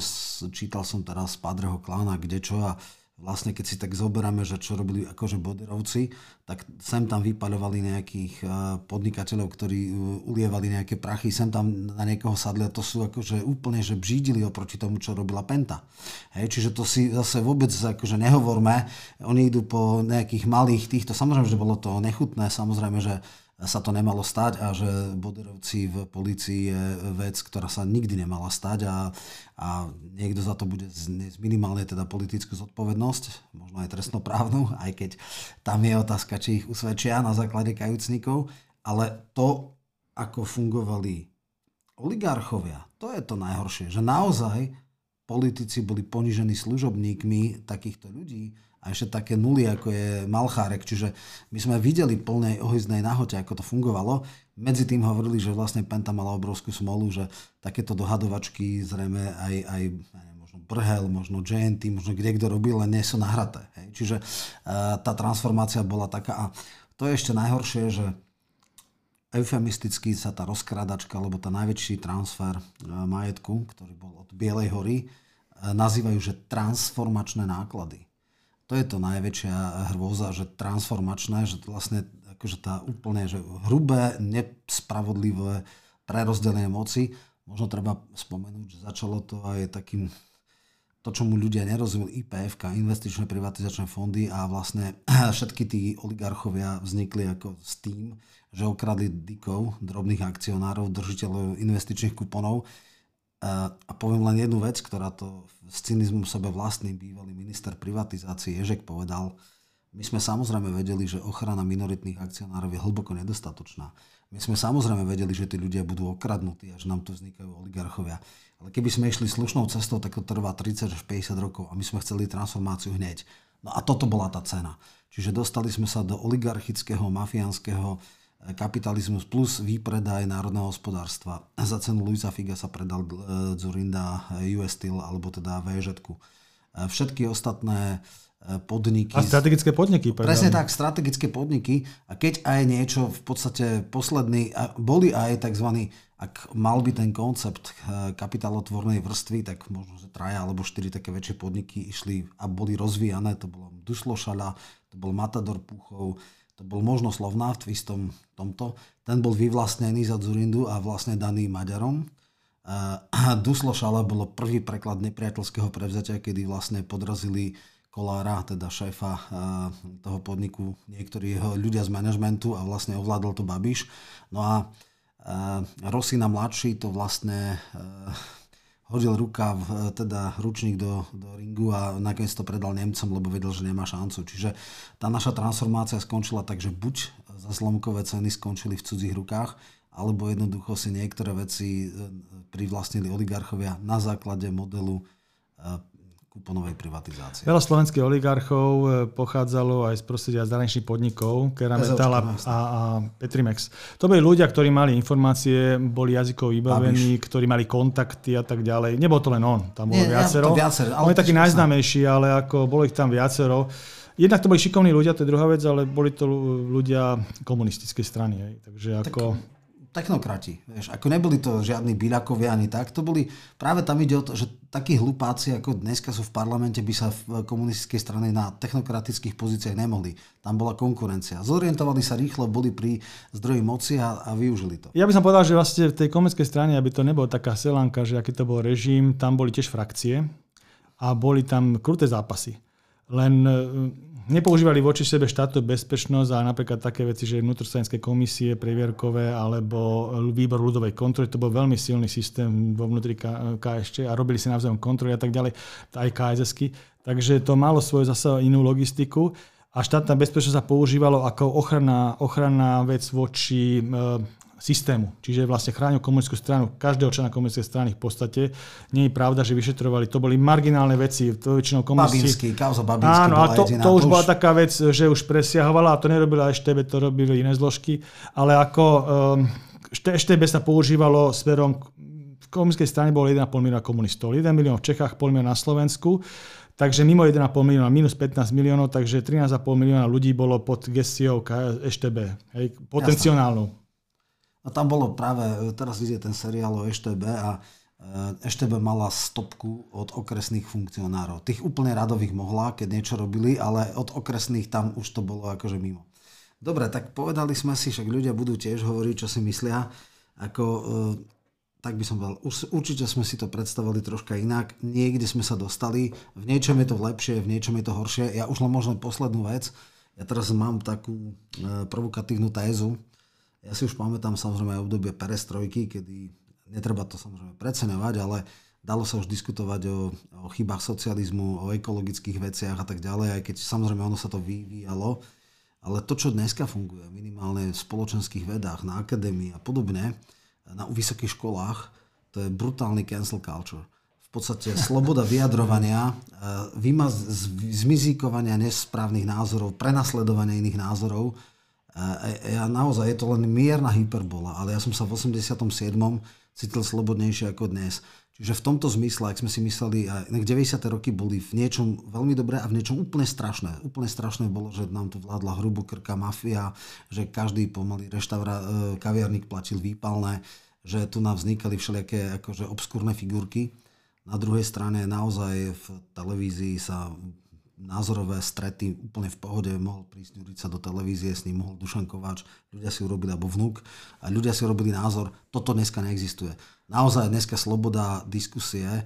čítal som teraz Padreho klána, kde čo a vlastne keď si tak zoberáme, že čo robili akože boderovci, tak sem tam vypaľovali nejakých eh, podnikateľov, ktorí eh, ulievali nejaké prachy, sem tam na niekoho sadli a to sú akože úplne, že bžídili oproti tomu, čo robila Penta. Hej, čiže to si zase vôbec akože nehovorme, oni idú po nejakých malých týchto, samozrejme, že bolo to nechutné, samozrejme, že sa to nemalo stať a že boderovci v policii je vec, ktorá sa nikdy nemala stať a, a niekto za to bude znieť minimálne teda politickú zodpovednosť, možno aj trestnoprávnu, [laughs] aj keď tam je otázka, či ich usvedčia na základe kajúcnikov, ale to, ako fungovali oligarchovia, to je to najhoršie, že naozaj politici boli ponižení služobníkmi takýchto ľudí, a ešte také nuly, ako je Malchárek. Čiže my sme videli plnej ohyznej nahote, ako to fungovalo. Medzi tým hovorili, že vlastne Penta mala obrovskú smolu, že takéto dohadovačky zrejme aj, aj možno Brhel, možno JNT, možno kde kto robil, len nie sú nahraté. Hej. Čiže uh, tá transformácia bola taká. A to je ešte najhoršie, že eufemisticky sa tá rozkradačka, alebo tá najväčší transfer uh, majetku, ktorý bol od Bielej hory, uh, nazývajú, že transformačné náklady to je to najväčšia hrôza, že transformačné, že vlastne akože tá úplne že hrubé, nespravodlivé prerozdelenie moci. Možno treba spomenúť, že začalo to aj takým to, čo mu ľudia nerozumeli, IPF, investičné privatizačné fondy a vlastne [clears throat] všetky tí oligarchovia vznikli ako s tým, že okradli dikov, drobných akcionárov, držiteľov investičných kuponov a poviem len jednu vec, ktorá to s cynizmom sebe vlastným bývalý minister privatizácie Ježek povedal. My sme samozrejme vedeli, že ochrana minoritných akcionárov je hlboko nedostatočná. My sme samozrejme vedeli, že tí ľudia budú okradnutí a že nám tu vznikajú oligarchovia. Ale keby sme išli slušnou cestou, tak to trvá 30 až 50 rokov a my sme chceli transformáciu hneď. No a toto bola tá cena. Čiže dostali sme sa do oligarchického, mafiánskeho kapitalizmus plus výpredaj národného hospodárstva. Za cenu Luisa Figa sa predal e, Zurinda US Steel alebo teda VŽ. E, všetky ostatné e, podniky. A strategické podniky. Predali. Presne tak, strategické podniky. A keď aj niečo v podstate posledný, boli aj tzv. ak mal by ten koncept kapitálotvornej vrstvy, tak možno, že traja alebo štyri také väčšie podniky išli a boli rozvíjane. To bolo Duslošala, to bol Matador Puchov, to bol možno Slovnaft v istom tomto, ten bol vyvlastnený za Zurindu a vlastne daný Maďarom. Duslošala bolo prvý preklad nepriateľského prevzatia, kedy vlastne podrazili Kolára, teda šéfa toho podniku, niektorí jeho ľudia z manažmentu a vlastne ovládol to Babiš. No a Rosina mladší to vlastne hodil ruka, v, teda ručník do, do ringu a nakoniec to predal Nemcom, lebo vedel, že nemá šancu. Čiže tá naša transformácia skončila tak, že buď za zlomkové ceny skončili v cudzích rukách, alebo jednoducho si niektoré veci e, privlastnili oligarchovia na základe modelu e, kuponovej privatizácie. Veľa slovenských oligarchov e, pochádzalo aj z prostredia zahraničných podnikov, Kerametal a, a, Petrimex. To boli ľudia, ktorí mali informácie, boli jazykovo vybavení, Babiš. ktorí mali kontakty a tak ďalej. Nebol to len on, tam bolo Nie, viacero. Ja, viacero on je taký najznámejší, ale ako bolo ich tam viacero. Jednak to boli šikovní ľudia, to je druhá vec, ale boli to ľudia komunistickej strany. Hej. Takže ako... Tak technokrati. Vieš, ako neboli to žiadni byľakovia ani tak, to boli, práve tam ide o to, že takí hlupáci ako dneska sú v parlamente, by sa v komunistickej strane na technokratických pozíciách nemohli. Tam bola konkurencia. Zorientovali sa rýchlo, boli pri zdroji moci a, a využili to. Ja by som povedal, že vlastne v tej komunistickej strane, aby to nebolo taká selanka, že aký to bol režim, tam boli tiež frakcie a boli tam kruté zápasy. Len nepoužívali voči sebe štátnu bezpečnosť, ale napríklad také veci, že vnútrostranické komisie previerkové alebo výbor ľudovej kontroly, to bol veľmi silný systém vo vnútri KSČ a robili si navzájom kontroly a tak ďalej, aj KSSky. Takže to malo svoju zase inú logistiku a štátna bezpečnosť sa používalo ako ochranná, ochranná vec voči systému. Čiže vlastne chránil komunistickú stranu, každého člena komunistickej strany v podstate. Nie je pravda, že vyšetrovali. To boli marginálne veci. To väčšinou komunisti... Babinský, kauza Babinský Áno, a to, to už bola taká vec, že už presiahovala, a to nerobila tebe, to robili iné zložky, ale ako um, ešte sa používalo smerom v komunistickej strane bolo 1,5 milióna komunistov. 1 milión v Čechách, pol milión na Slovensku. Takže mimo 1,5 milióna, minus 15 miliónov, takže 13,5 milióna ľudí bolo pod gestiou EŠTB, hej, potenciálnou. A tam bolo práve, teraz ide ten seriál o EŠTB a EŠTB mala stopku od okresných funkcionárov. Tých úplne radových mohla, keď niečo robili, ale od okresných tam už to bolo akože mimo. Dobre, tak povedali sme si, však ľudia budú tiež hovoriť, čo si myslia. Ako, tak by som povedal, určite sme si to predstavili troška inak, niekde sme sa dostali, v niečom je to lepšie, v niečom je to horšie. Ja už len možno poslednú vec, ja teraz mám takú e, provokatívnu tézu, ja si už pamätám samozrejme aj obdobie perestrojky, kedy netreba to samozrejme preceňovať, ale dalo sa už diskutovať o, o chybách socializmu, o ekologických veciach a tak ďalej, aj keď samozrejme ono sa to vyvíjalo. Ale to, čo dneska funguje, minimálne v spoločenských vedách, na akadémii a podobne, na vysokých školách, to je brutálny cancel culture. V podstate sloboda [laughs] vyjadrovania, e, vymaz, zmizíkovania nesprávnych názorov, prenasledovania iných názorov. E, ja naozaj, je to len mierna hyperbola, ale ja som sa v 87. cítil slobodnejšie ako dnes. Čiže v tomto zmysle, ak sme si mysleli, aj 90. roky boli v niečom veľmi dobré a v niečom úplne strašné. Úplne strašné bolo, že nám tu vládla hrubokrká mafia, že každý pomaly reštaura, e, kaviarník platil výpalné, že tu nám vznikali všelijaké akože obskúrne figurky. Na druhej strane naozaj v televízii sa názorové strety úplne v pohode, mohol prísť Jurica do televízie, s ním mohol Dušan Kováč, ľudia si urobili, alebo vnúk, a ľudia si urobili názor, toto dneska neexistuje naozaj dneska sloboda diskusie, e,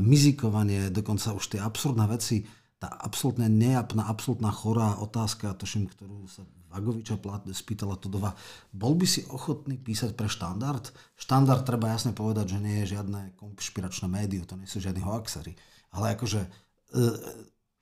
mizikovanie, dokonca už tie absurdné veci, tá absolútne nejapná, absolútna chorá otázka, tuším, ktorú sa Vagoviča spýtala Todova, bol by si ochotný písať pre štandard? Štandard treba jasne povedať, že nie je žiadne konšpiračné médium, to nie sú žiadni hoaxery. Ale akože e,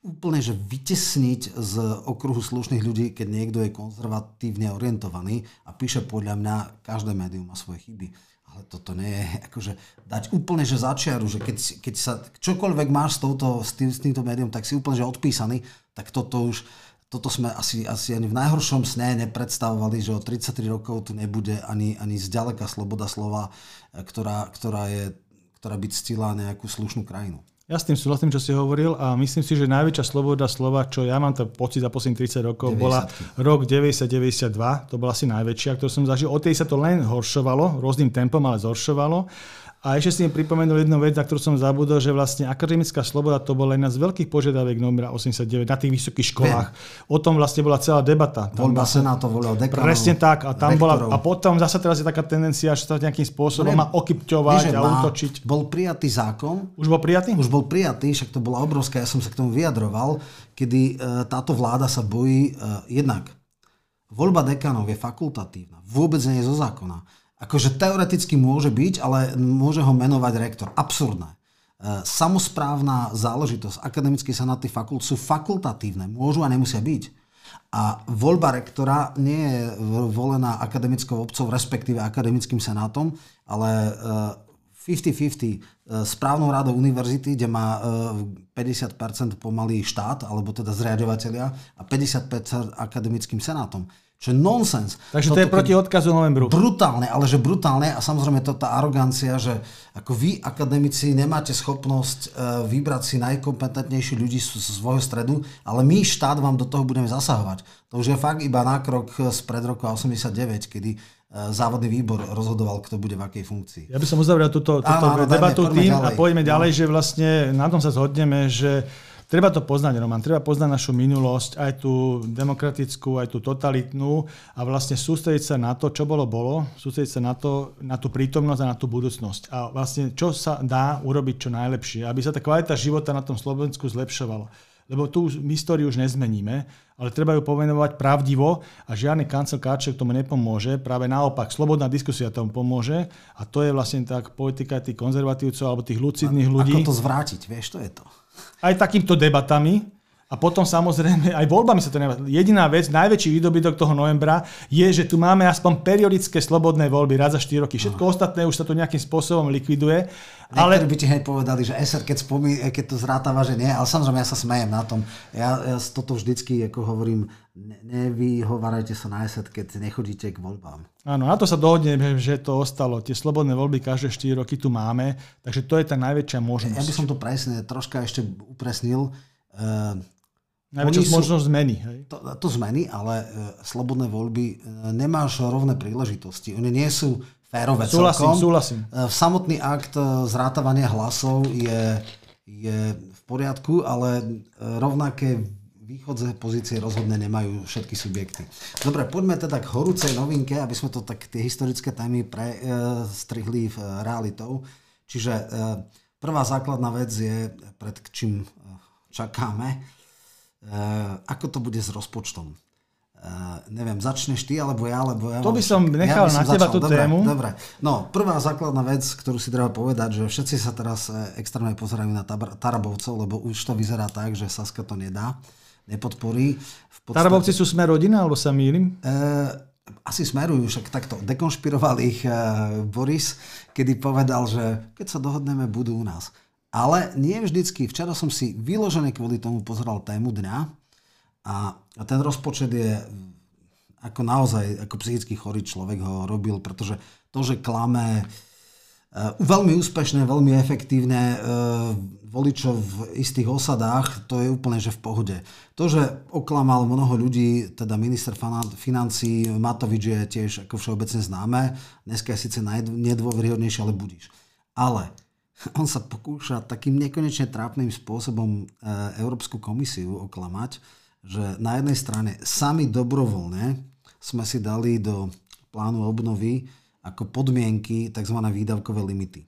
úplne, že vytesniť z okruhu slušných ľudí, keď niekto je konzervatívne orientovaný a píše podľa mňa, každé médium má svoje chyby ale toto nie je, [laughs] akože dať úplne, že začiaru, že keď, keď sa čokoľvek máš s, touto, s, tým, s týmto médium, tak si úplne, že odpísaný, tak toto už, toto sme asi, asi ani v najhoršom sne nepredstavovali, že o 33 rokov tu nebude ani, ani zďaleka sloboda slova, ktorá, ktorá, je, ktorá by ctila nejakú slušnú krajinu. Ja s tým súhlasím, čo si hovoril a myslím si, že najväčšia sloboda slova, čo ja mám to pocit za posledných 30 rokov, 90. bola rok 90-92, to bola asi najväčšia, ktorú som zažil. Od tej sa to len horšovalo, rôznym tempom, ale zhoršovalo. A ešte si mi pripomenul jednu vec, na ktorú som zabudol, že vlastne akademická sloboda to bola jedna z veľkých požiadaviek nomera 89 na tých vysokých školách. Viem. O tom vlastne bola celá debata. Tam Voľba senátov, volil dekanov, Presne tak. A, tam bola, a potom zase teraz je taká tendencia, že sa nejakým spôsobom no, má okypťovať a útočiť. Bol prijatý zákon. Už bol prijatý? Už bol prijatý, však to bola obrovská, ja som sa k tomu vyjadroval, kedy e, táto vláda sa bojí e, jednak. Voľba dekanov je fakultatívna. Vôbec nie je zo zákona akože teoreticky môže byť, ale môže ho menovať rektor. Absurdné. E, samosprávna záležitosť, akademické senáty fakult sú fakultatívne, môžu a nemusia byť. A voľba rektora nie je volená akademickou obcov, respektíve akademickým senátom, ale 50-50 e, e, správnou radou univerzity, kde má 50% pomalý štát, alebo teda zriadovateľia, a 50% akademickým senátom. Čo je nonsens. Takže to, to je proti odkazu novembru. Brutálne, ale že brutálne a samozrejme to tá arogancia, že ako vy akademici nemáte schopnosť uh, vybrať si najkompetentnejší ľudí z, svojho stredu, ale my štát vám do toho budeme zasahovať. To už je fakt iba nákrok z pred roku 89, kedy uh, závodný výbor rozhodoval, kto bude v akej funkcii. Ja by som uzavrel túto, túto áno, áno, debatu dajme, tým ďalej. a poďme ďalej, no. že vlastne na tom sa zhodneme, že Treba to poznať, Roman. Treba poznať našu minulosť, aj tú demokratickú, aj tú totalitnú a vlastne sústrediť sa na to, čo bolo, bolo, sústrediť sa na, to, na tú prítomnosť a na tú budúcnosť. A vlastne, čo sa dá urobiť čo najlepšie, aby sa tá kvalita života na tom Slovensku zlepšovala. Lebo tú históriu už nezmeníme, ale treba ju pomenovať pravdivo a žiadny kancel káček tomu nepomôže. Práve naopak, slobodná diskusia tomu pomôže a to je vlastne tak politika tých konzervatívcov alebo tých lucidných ľudí. Ako to zvrátiť, vieš, to je to aj takýmto debatami A potom samozrejme aj voľbami sa to nevá. Jediná vec, najväčší výdobytok toho novembra je, že tu máme aspoň periodické slobodné voľby raz za 4 roky. Všetko no. ostatné už sa to nejakým spôsobom likviduje. Ale... by ti hneď povedali, že SR, keď, spomí, keď to zrátava, že nie, ale samozrejme ja sa smejem na tom. Ja, ja toto vždycky, ako hovorím, ne, nevyhovárajte sa na SR, keď nechodíte k voľbám. Áno, na to sa dohodneme, že to ostalo. Tie slobodné voľby každé 4 roky tu máme, takže to je tá najväčšia možnosť. Ja by som to presne troška ešte upresnil. Uh, Najväčšia možnosť zmeny. Hej? To, to zmeny, ale e, slobodné voľby e, nemáš rovné príležitosti. Oni nie sú férové súhlasím, celkom. Súhlasím, e, Samotný akt e, zrátavania hlasov je, je v poriadku, ale e, rovnaké východze pozície rozhodne nemajú všetky subjekty. Dobre, poďme teda k horúcej novinke, aby sme to tak tie historické témy prestrihli v realitou. Čiže prvá základná vec je, pred čím čakáme, Eh, ako to bude s rozpočtom. Uh, neviem, začneš ty, alebo ja, alebo ja. To by som nechal ja by som na teba tú dobre, tému. Dobre, no prvá základná vec, ktorú si treba povedať, že všetci sa teraz eh, extrémne pozerajú na Tarabovcov, lebo už to vyzerá tak, že Saska to nedá, nepodporí. V podstate, Tarabovci sú sme rodina, alebo sa mýlim? Uh, asi smerujú, však takto dekonšpiroval ich uh, Boris, kedy povedal, že keď sa dohodneme, budú u nás. Ale nie vždycky. Včera som si vyložené kvôli tomu pozeral tému dňa a, ten rozpočet je ako naozaj, ako psychicky chorý človek ho robil, pretože to, že klame uh, veľmi úspešné, veľmi efektívne uh, voličov v istých osadách, to je úplne že v pohode. To, že oklamal mnoho ľudí, teda minister financí Matovič je tiež ako všeobecne známe, dneska je síce najdôveryhodnejšie, ale budíš. Ale [laughs] on sa pokúša takým nekonečne trápnym spôsobom e, Európsku komisiu oklamať, že na jednej strane sami dobrovoľne sme si dali do plánu obnovy ako podmienky tzv. výdavkové limity.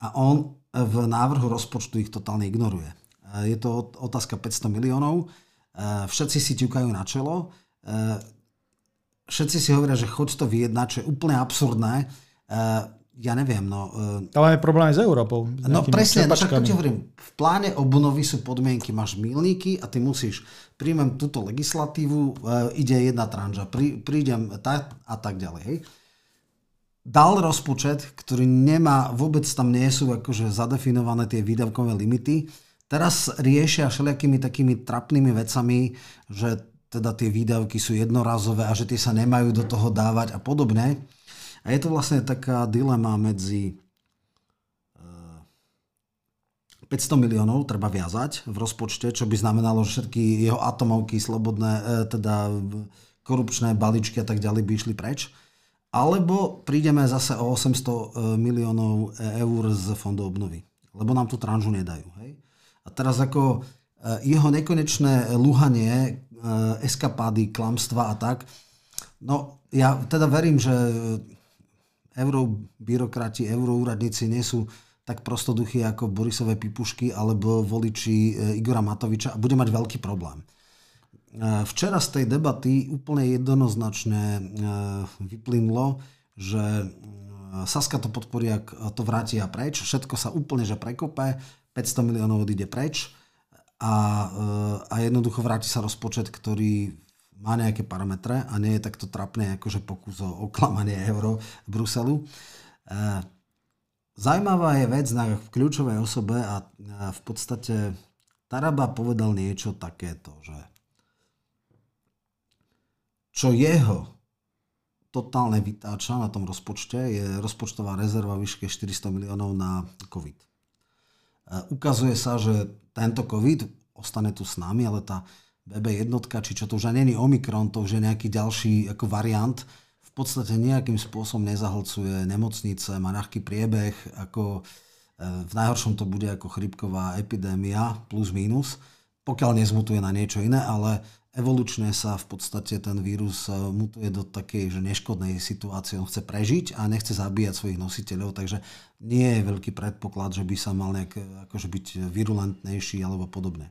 A on v návrhu rozpočtu ich totálne ignoruje. E, je to otázka 500 miliónov, e, všetci si ťukajú na čelo, všetci si hovoria, že choď to vyjednať, čo je úplne absurdné ja neviem, no... Ale máme problém s Európou. S no presne, no, tak ti hovorím, v pláne obnovy sú podmienky, máš milníky a ty musíš, príjmem túto legislatívu, uh, ide jedna tranža, prí, prídem tak a tak ďalej, hej. Dal rozpočet, ktorý nemá, vôbec tam nie sú akože zadefinované tie výdavkové limity, teraz riešia všelijakými takými trapnými vecami, že teda tie výdavky sú jednorazové a že tie sa nemajú do toho dávať a podobne. A je to vlastne taká dilema medzi 500 eh, miliónov treba viazať v rozpočte, čo by znamenalo, že všetky jeho atomovky, slobodné, eh, teda korupčné balíčky a tak ďalej by išli preč. Alebo prídeme zase o 800 eh, miliónov eur z fondu obnovy. Lebo nám tú tranžu nedajú. Hej? A teraz ako jeho nekonečné luhanie, eskapády, klamstva a tak, no ja teda verím, že eurobyrokrati, euroúradníci nie sú tak prostoduchí ako Borisové pipušky alebo voliči e, Igora Matoviča a bude mať veľký problém. E, včera z tej debaty úplne jednoznačne e, vyplynulo, že Saska to podporí, ak to vrátia preč. Všetko sa úplne že prekope, 500 miliónov odíde preč a, a jednoducho vráti sa rozpočet, ktorý má nejaké parametre a nie je takto trapné akože pokus o oklamanie euro Bruselu. E, Zajímavá je vec na kľúčovej osobe a v podstate Taraba povedal niečo takéto, že čo jeho totálne vytáča na tom rozpočte je rozpočtová rezerva vyške 400 miliónov na COVID. E, ukazuje sa, že tento COVID ostane tu s nami, ale tá BB jednotka, či čo to už není Omikron, to už je nejaký ďalší ako variant, v podstate nejakým spôsobom nezahlcuje nemocnice, má ľahký priebeh, ako e, v najhoršom to bude ako chrypková epidémia plus minus, pokiaľ nezmutuje na niečo iné, ale evolučne sa v podstate ten vírus e, mutuje do takej že neškodnej situácie. On chce prežiť a nechce zabíjať svojich nositeľov, takže nie je veľký predpoklad, že by sa mal nejak akože byť virulentnejší alebo podobne.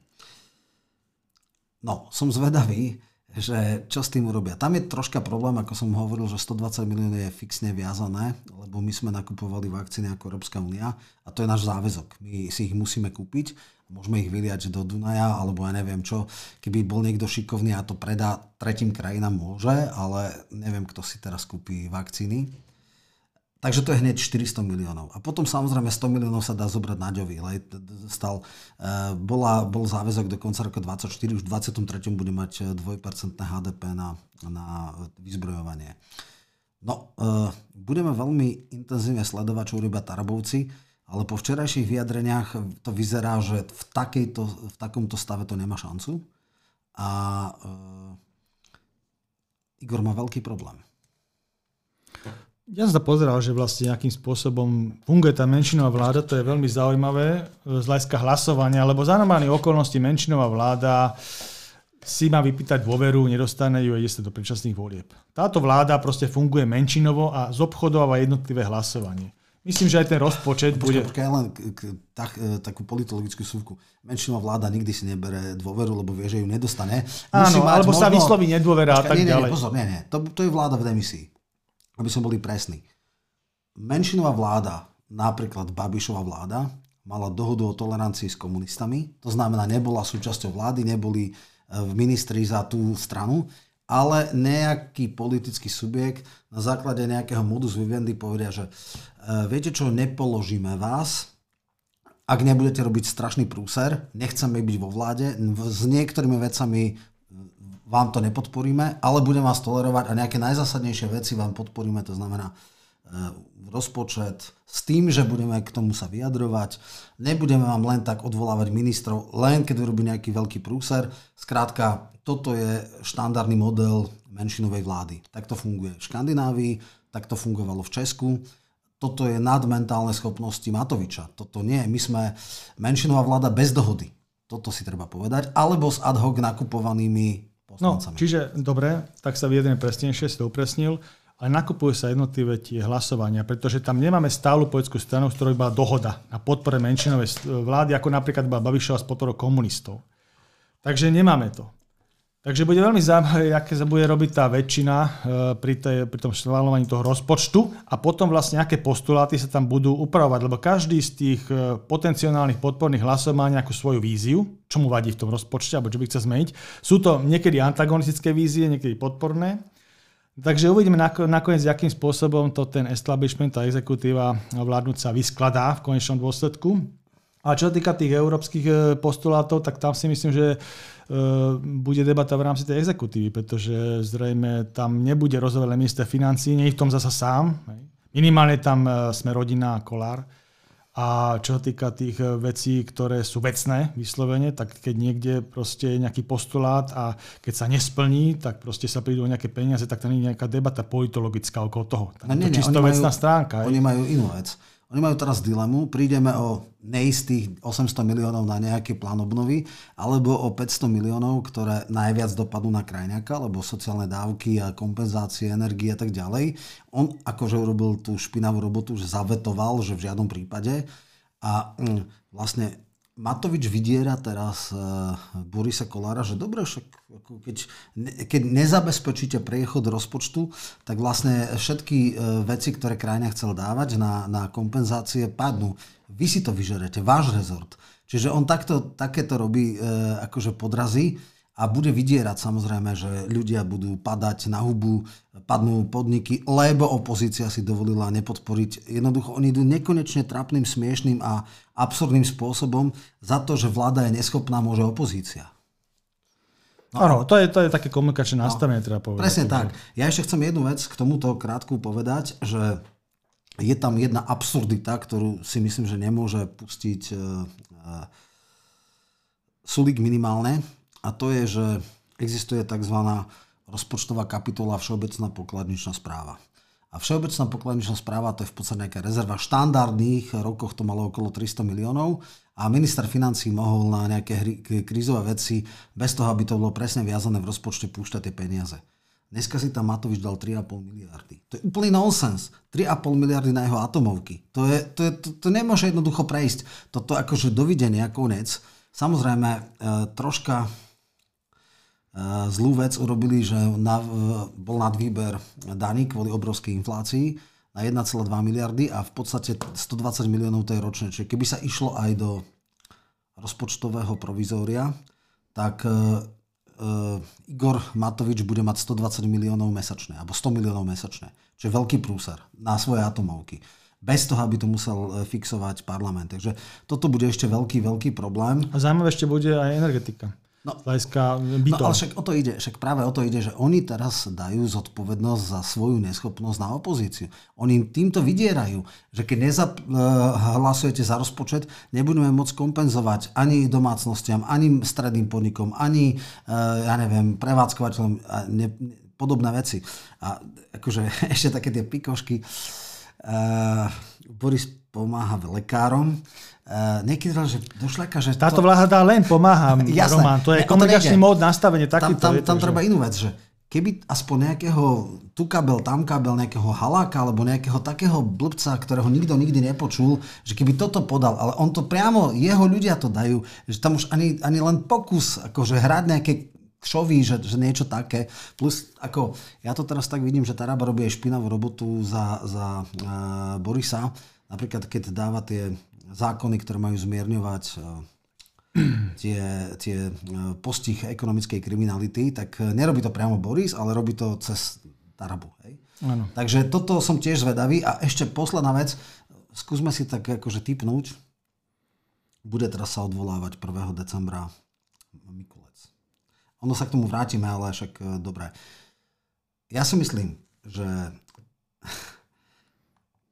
No, som zvedavý, že čo s tým urobia. Tam je troška problém, ako som hovoril, že 120 miliónov je fixne viazané, lebo my sme nakupovali vakcíny ako Európska únia a to je náš záväzok. My si ich musíme kúpiť, môžeme ich vyliať do Dunaja, alebo ja neviem čo. Keby bol niekto šikovný a to predá tretím krajinám, môže, ale neviem, kto si teraz kúpi vakcíny. Takže to je hneď 400 miliónov. A potom samozrejme 100 miliónov sa dá zobrať na Ďovi. Stal, e, bola, bol záväzok do konca roka 24, už v 23. bude mať 2% HDP na, na vyzbrojovanie. No, e, budeme veľmi intenzívne sledovať, čo urobia Tarabovci, ale po včerajších vyjadreniach to vyzerá, že v, takejto, v takomto stave to nemá šancu. A e, Igor má veľký problém. Ja som sa pozeral, že vlastne nejakým spôsobom funguje tá menšinová vláda, to je veľmi zaujímavé z hľadiska hlasovania, lebo za normálnych okolností menšinová vláda si má vypýtať dôveru, nedostane ju a ide sa do predčasných volieb. Táto vláda proste funguje menšinovo a zobchodováva jednotlivé hlasovanie. Myslím, že aj ten rozpočet Počkej, bude... Počkaj, len k, tak, e, takú politologickú súvku. Menšinová vláda nikdy si nebere dôveru, lebo vie, že ju nedostane. Áno, alebo možno... sa vysloví nedôvera a tak nie, nie, ďalej. Pozor, nie, nie. To, to je vláda v demisii aby sme boli presní. Menšinová vláda, napríklad Babišová vláda, mala dohodu o tolerancii s komunistami. To znamená, nebola súčasťou vlády, neboli e, v ministri za tú stranu, ale nejaký politický subjekt na základe nejakého modus vivendi povedia, že e, viete čo, nepoložíme vás, ak nebudete robiť strašný prúser, nechceme byť vo vláde, s niektorými vecami vám to nepodporíme, ale budeme vás tolerovať a nejaké najzásadnejšie veci vám podporíme, to znamená e, rozpočet s tým, že budeme k tomu sa vyjadrovať. Nebudeme vám len tak odvolávať ministrov, len keď urobí nejaký veľký prúser. Skrátka, toto je štandardný model menšinovej vlády. Tak to funguje v Škandinávii, tak to fungovalo v Česku. Toto je nad mentálne schopnosti Matoviča. Toto nie. My sme menšinová vláda bez dohody. Toto si treba povedať. Alebo s ad hoc nakupovanými No, čiže dobre, tak sa vyjadrím presnejšie, si to upresnil, ale nakupujú sa jednotlivé tie hlasovania, pretože tam nemáme stálu politickú stranu, s ktorou bola dohoda na podpore menšinovej vlády, ako napríklad bola Babišova s podporou komunistov. Takže nemáme to. Takže bude veľmi zaujímavé, [laughs] aké sa bude robiť tá väčšina e, pri, tej, pri tom schváľovaní toho rozpočtu a potom vlastne aké postuláty sa tam budú upravovať, lebo každý z tých e, potenciálnych podporných hlasov má nejakú svoju víziu, čo mu vadí v tom rozpočte alebo čo by chce zmeniť. Sú to niekedy antagonistické vízie, niekedy podporné. Takže uvidíme nakoniec, akým spôsobom to ten establishment a exekutíva vládnúca vyskladá v konečnom dôsledku. A čo sa týka tých európskych e, postulátov, tak tam si myslím, že E, bude debata v rámci tej exekutívy, pretože zrejme tam nebude rozhovorené minister financí, nie je v tom zasa sám. Minimálne tam e, sme rodina a kolár. A čo sa týka tých vecí, ktoré sú vecné vyslovene, tak keď niekde proste je nejaký postulát a keď sa nesplní, tak proste sa prídu o nejaké peniaze, tak tam je nejaká debata politologická okolo toho. Tak no, nie, to čisto vecná majú, stránka. Oni majú inú vec. Oni majú teraz dilemu, prídeme o neistých 800 miliónov na nejaký plán obnovy, alebo o 500 miliónov, ktoré najviac dopadnú na krajňaka, lebo sociálne dávky a kompenzácie, energie a tak ďalej. On akože urobil tú špinavú robotu, že zavetoval, že v žiadnom prípade. A mm, vlastne Matovič vydiera teraz uh, Borisa Kolára, že dobre, však ako keď, ne, keď nezabezpečíte priechod rozpočtu, tak vlastne všetky uh, veci, ktoré krajina chcel dávať na, na kompenzácie, padnú. Vy si to vyžerete, váš rezort. Čiže on takto, takéto robí uh, akože podrazí a bude vydierať samozrejme, že ľudia budú padať na hubu, padnú podniky, lebo opozícia si dovolila nepodporiť. Jednoducho oni idú nekonečne trapným, smiešným a absurdným spôsobom za to, že vláda je neschopná, môže opozícia. No, Áno, to je, to je také komunikačné no, nastavenie, treba povedať. Presne tak. Ja ešte chcem jednu vec k tomuto krátku povedať, že je tam jedna absurdita, ktorú si myslím, že nemôže pustiť uh, uh, Sulik minimálne, a to je, že existuje tzv. rozpočtová kapitola Všeobecná pokladničná správa. A Všeobecná pokladničná správa to je v podstate nejaká rezerva. V štandardných rokoch to malo okolo 300 miliónov a minister financí mohol na nejaké krízové veci bez toho, aby to bolo presne viazané v rozpočte púšťať tie peniaze. Dneska si tam Matovič dal 3,5 miliardy. To je úplný nonsens. 3,5 miliardy na jeho atomovky. To, je, to, je, to, to nemôže jednoducho prejsť. Toto akože dovidenia, konec. Samozrejme, e, troška zlú vec urobili, že na, bol nadvýber daní kvôli obrovskej inflácii na 1,2 miliardy a v podstate 120 miliónov to je ročne. Čiže keby sa išlo aj do rozpočtového provizória, tak uh, Igor Matovič bude mať 120 miliónov mesačne, alebo 100 miliónov mesačne. Čiže veľký prúser na svoje atomovky bez toho, aby to musel e, fixovať parlament. Takže toto bude ešte veľký, veľký problém. A zaujímavé ešte bude aj energetika. No, no ale však o to ide, však práve o to ide, že oni teraz dajú zodpovednosť za svoju neschopnosť na opozíciu. Oni týmto vydierajú, že keď nezahlasujete za rozpočet, nebudeme môcť kompenzovať ani domácnostiam, ani stredným podnikom, ani, e, ja neviem, prevádzkovateľom a ne, podobné veci. A akože [laughs] ešte také tie pikošky. Uh, Boris pomáha lekárom. Uh, niekedy že do šleka, že... Táto to... vláda len pomáha, [laughs] Jasné, Roman. To je ne, komunikačný mód, nastavenie takýto. Tam, tam, tam treba inú vec, že keby aspoň nejakého tu kabel, tam kabel, nejakého haláka alebo nejakého takého blbca, ktorého nikto nikdy nepočul, že keby toto podal, ale on to priamo, jeho ľudia to dajú, že tam už ani, ani len pokus akože hrať nejaké kšový, že, že niečo také. Plus, ako, ja to teraz tak vidím, že Taraba robí aj špinavú robotu za, za uh, Borisa. Napríklad, keď dáva tie zákony, ktoré majú zmierňovať tie, tie e, postih ekonomickej kriminality, tak e, nerobí to priamo Boris, ale robí to cez Tarabu. Hej? Ano. Takže toto som tiež zvedavý. A ešte posledná vec, skúsme si tak akože typnúť, bude teraz sa odvolávať 1. decembra Mikulec. Ono sa k tomu vrátime, ale však dobre. Ja si myslím, že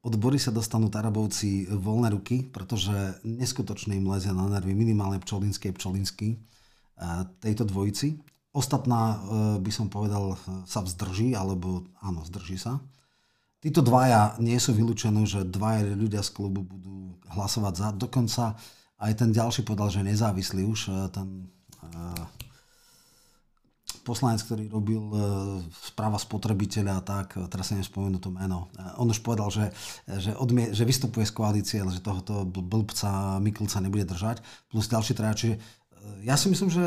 od Borisa dostanú Tarabovci voľné ruky, pretože neskutočne im lezia na nervy minimálne Pčolinský a Pčolinský tejto dvojici. Ostatná, e, by som povedal, sa vzdrží, alebo áno, zdrží sa. Títo dvaja nie sú vylúčené, že dvaja ľudia z klubu budú hlasovať za. Dokonca aj ten ďalší povedal, že nezávislý už, e, ten e, poslanec, ktorý robil e, správa spotrebiteľa a tak, teraz sa nespomenú to meno. E, on už povedal, že, že, odmie, že vystupuje z koalície, ale že tohoto blbca Mikulca nebude držať. Plus ďalší traja, čiže e, ja si myslím, že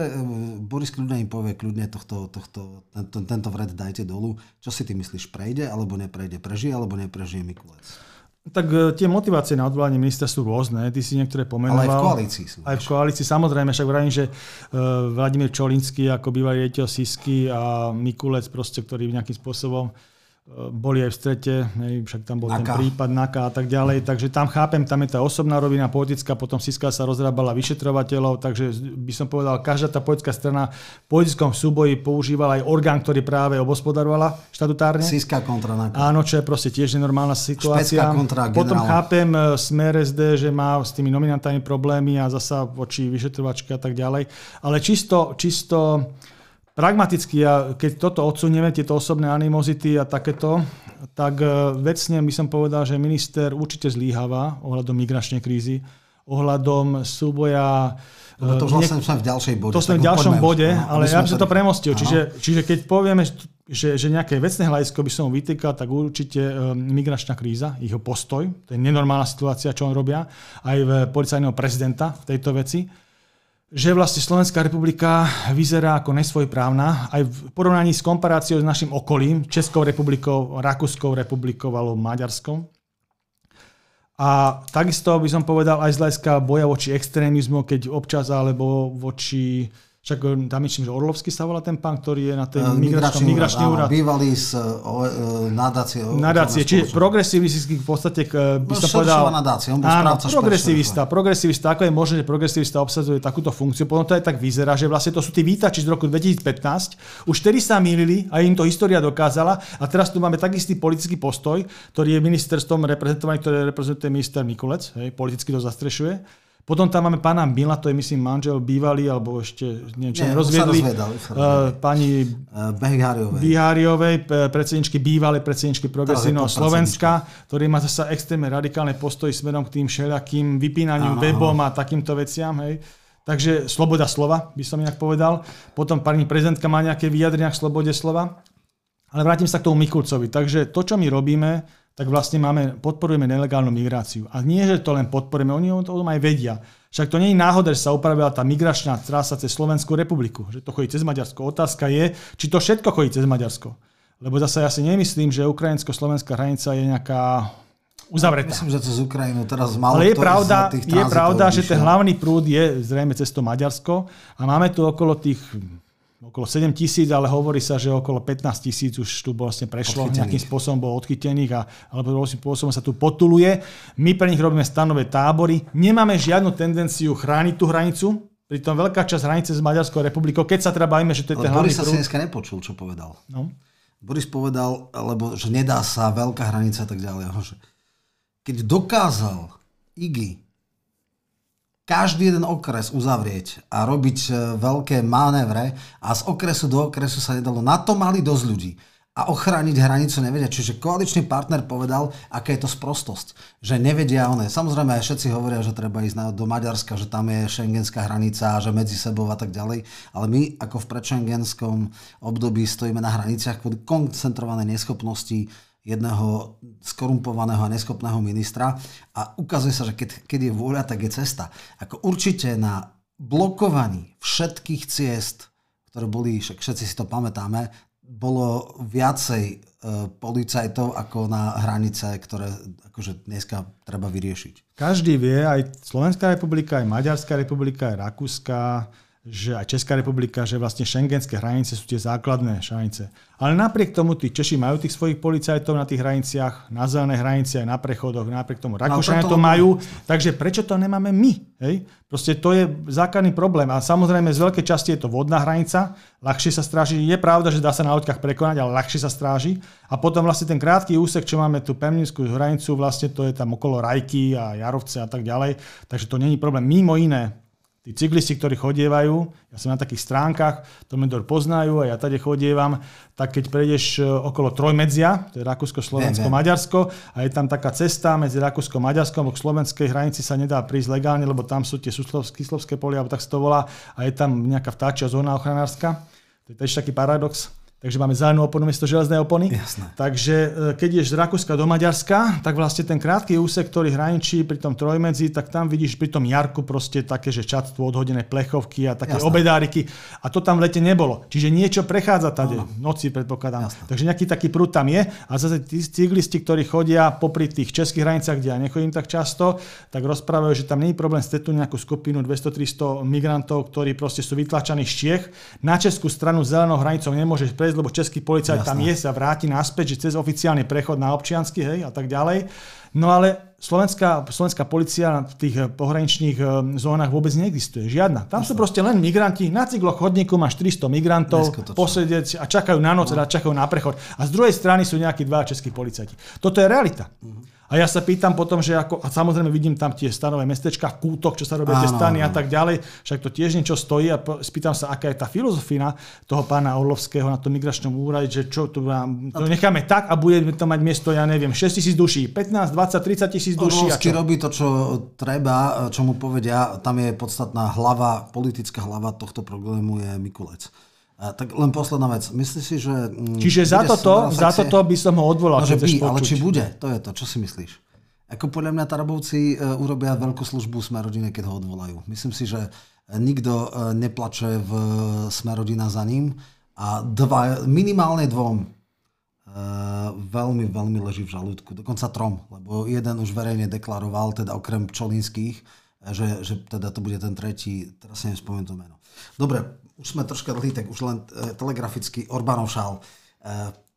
Boris kľudne im povie, kľudne tohto, tohto, tento, tento vred dajte dolu. Čo si ty myslíš, prejde alebo neprejde? Prežije alebo neprežije Mikulec? Tak e, tie motivácie na odvolanie ministra sú rôzne. Ty si niektoré pomenoval. Ale aj v koalícii sú. Aj v koalícii, samozrejme. Však vravím, že uh, Vladimír Čolinský ako bývalý riaditeľ Sisky a Mikulec, proste, ktorý nejakým spôsobom boli aj v strete, hej, však tam bol Naka. ten prípad Naka a tak ďalej, takže tam chápem, tam je tá osobná rovina politická, potom Siska sa rozrábala vyšetrovateľov, takže by som povedal, každá tá politická strana v politickom súboji používala aj orgán, ktorý práve obospodarovala štatutárne. Siska kontra Naka. Áno, čo je proste tiež nenormálna situácia. kontra potom chápem e, smer SD, že má s tými nominantami problémy a zasa voči vyšetrovačke a tak ďalej, ale čisto, čisto Pragmaticky, a keď toto odsunieme, tieto osobné animozity a takéto, tak e, vecne by som povedal, že minister určite zlíhava ohľadom migračnej krízy, ohľadom súboja No to už vlastne sme v ďalšej bode. To sme v ďalšom bode, no, ale ja by som to premostil. Čiže, čiže keď povieme, že, že nejaké vecné hľadisko by som vytýkal, tak určite um, migračná kríza, jeho postoj, to je nenormálna situácia, čo on robia, aj v policajného prezidenta v tejto veci že vlastne Slovenská republika vyzerá ako nesvojprávna aj v porovnaní s komparáciou s našim okolím, Českou republikou, Rakúskou republikou alebo Maďarskou. A takisto by som povedal aj z hľadiska boja voči extrémizmu, keď občas alebo voči však eh, tam myslím, že Orlovský sa volá ten pán, ktorý je na ten migračný, migračný úrad. Bývalý z o, e, nadácie. Nadácie, čiže progresivistický v podstate eh, by no, som povedal... nadácia, on bol áno, progresivista, progresivista, ako je možné, že progresivista obsadzuje takúto funkciu, potom to aj tak vyzerá, že vlastne to sú tí vítači z roku 2015, už vtedy sa mýlili a im to história dokázala a teraz tu máme tak istý politický postoj, ktorý je ministerstvom reprezentovaný, ktoré reprezentuje minister Mikulec, hej, politicky to zastrešuje potom tam máme pána Mila, to je myslím manžel bývalý, alebo ešte neviem, čo Nie, rozviedli. Rozvedal, uh, pani uh, Biháriovej, Biháriovej predsedničky, bývalej predsedničky Progresívneho Slovenska, ktorý má zase extrémne radikálne postoji smerom k tým všelijakým vypínaniu aha, webom a takýmto veciam. Hej. Takže sloboda slova, by som inak povedal. Potom pani prezidentka má nejaké vyjadrenia k slobode slova. Ale vrátim sa k tomu Mikulcovi. Takže to, čo my robíme, tak vlastne máme, podporujeme nelegálnu migráciu. A nie, že to len podporujeme, oni o tom aj vedia. Však to nie je náhoda, že sa upravila tá migračná trasa cez Slovenskú republiku, že to chodí cez Maďarsko. Otázka je, či to všetko chodí cez Maďarsko. Lebo zase ja si nemyslím, že ukrajinsko-slovenská hranica je nejaká uzavretá. Myslím, že cez Ukrajinu teraz malo Ale je pravda, je pravda že ten hlavný prúd je zrejme cez to Maďarsko a máme tu okolo tých okolo 7 tisíc, ale hovorí sa, že okolo 15 tisíc už tu vlastne prešlo, nejakým spôsobom bolo odchytených a, alebo rôznym spôsobom sa tu potuluje. My pre nich robíme stanové tábory. Nemáme žiadnu tendenciu chrániť tú hranicu, pritom veľká časť hranice s Maďarskou republikou, keď sa teda bavíme, že to je ten hlavný Boris sa dneska nepočul, čo povedal. No. Boris povedal, lebo že nedá sa veľká hranica a tak ďalej. Že keď dokázal Igi každý jeden okres uzavrieť a robiť e, veľké manévre a z okresu do okresu sa nedalo. Na to mali dosť ľudí a ochrániť hranicu nevedia. Čiže koaličný partner povedal, aká je to sprostosť. Že nevedia one. Samozrejme aj všetci hovoria, že treba ísť do Maďarska, že tam je šengenská hranica, že medzi sebou a tak ďalej. Ale my ako v predšengenskom období stojíme na hraniciach kvôli koncentrovanej neschopnosti jedného skorumpovaného a neschopného ministra a ukazuje sa, že keď, keď je vôľa, tak je cesta. Ako určite na blokovaní všetkých ciest, ktoré boli, však všetci si to pamätáme, bolo viacej e, policajtov ako na hranice, ktoré akože dneska treba vyriešiť. Každý vie, aj Slovenská republika, aj Maďarská republika, aj Rakúska, že aj Česká republika, že vlastne šengenské hranice sú tie základné hranice. Ale napriek tomu tí Češi majú tých svojich policajtov na tých hraniciach, na zelené hranici aj na prechodoch, napriek tomu Rakúšania to majú, takže prečo to nemáme my? Hej? Proste to je základný problém. A samozrejme z veľkej časti je to vodná hranica, ľahšie sa stráži. Je pravda, že dá sa na loďkách prekonať, ale ľahšie sa stráži. A potom vlastne ten krátky úsek, čo máme tú pevninskú hranicu, vlastne to je tam okolo Rajky a Jarovce a tak ďalej. Takže to není problém. Mimo iné, Tí cyklisti, ktorí chodievajú, ja som na takých stránkach, to Medor poznajú a ja tady chodievam, tak keď prejdeš e, okolo Trojmedzia, to je Rakúsko, Slovensko, Maďarsko, a je tam taká cesta medzi Rakúsko a Maďarskom, k slovenskej hranici sa nedá prísť legálne, lebo tam sú tie Kyslovské polia, alebo tak sa to volá, a je tam nejaká vtáčia zóna ochranárska. To je tiež taký paradox. Takže máme zelenú oponu miesto železnej opony. Jasné. Takže e, keď ideš z Rakúska do Maďarska, tak vlastne ten krátky úsek, ktorý hraničí pri tom trojmedzi, tak tam vidíš pri tom jarku proste také, že čatstvo, odhodené plechovky a také Jasné. obedáriky. A to tam v lete nebolo. Čiže niečo prechádza tady, v noci predpokladám. Jasné. Takže nejaký taký prúd tam je. A zase tí cyklisti, ktorí chodia popri tých českých hranicách, kde ja nechodím tak často, tak rozprávajú, že tam nie je problém stretnúť nejakú skupinu 200-300 migrantov, ktorí proste sú vytlačaní z Čiech. Na českú stranu zelenou hranicou nemôžeš prejsť, lebo český policajt tam je, sa vráti naspäť, že cez oficiálny prechod na občiansky, hej, a tak ďalej. No ale slovenská, slovenská policia v tých pohraničných e, zónach vôbec neexistuje. Žiadna. Tam sú proste len migranti. Na cykloch chodníku máš 300 migrantov posedieť a čakajú na noc, no. a čakajú na prechod. A z druhej strany sú nejakí dva českí policajti. Toto je realita. Uh-huh. A ja sa pýtam potom, že ako, a samozrejme vidím tam tie stanové mestečka, kútok, čo sa robia tie stany a tak ďalej, však to tiež niečo stojí a spýtam sa, aká je tá filozofina toho pána Orlovského na tom migračnom úrade, že čo tu nám, to necháme tak a bude to mať miesto, ja neviem, 6 tisíc duší, 15, 20, 30 tisíc duší. Orlovský robí to, čo treba, čo mu povedia, tam je podstatná hlava, politická hlava tohto problému je Mikulec. A tak len posledná vec. Myslíš si, že... Mm, Čiže za toto, za toto by som ho odvolal. No, že by, ale či bude, to je to. Čo si myslíš? Ako podľa mňa Tarabovci uh, urobia veľkú službu Smerodine, keď ho odvolajú. Myslím si, že nikto uh, neplače v Smerodina za ním a dva, minimálne dvom uh, veľmi, veľmi leží v žalúdku. Dokonca trom, lebo jeden už verejne deklaroval, teda okrem Čolinských, že, že teda to bude ten tretí, teraz si neviem to meno. Dobre, už sme troška dlhý, tak už len e, telegraficky Orbánov šál. E,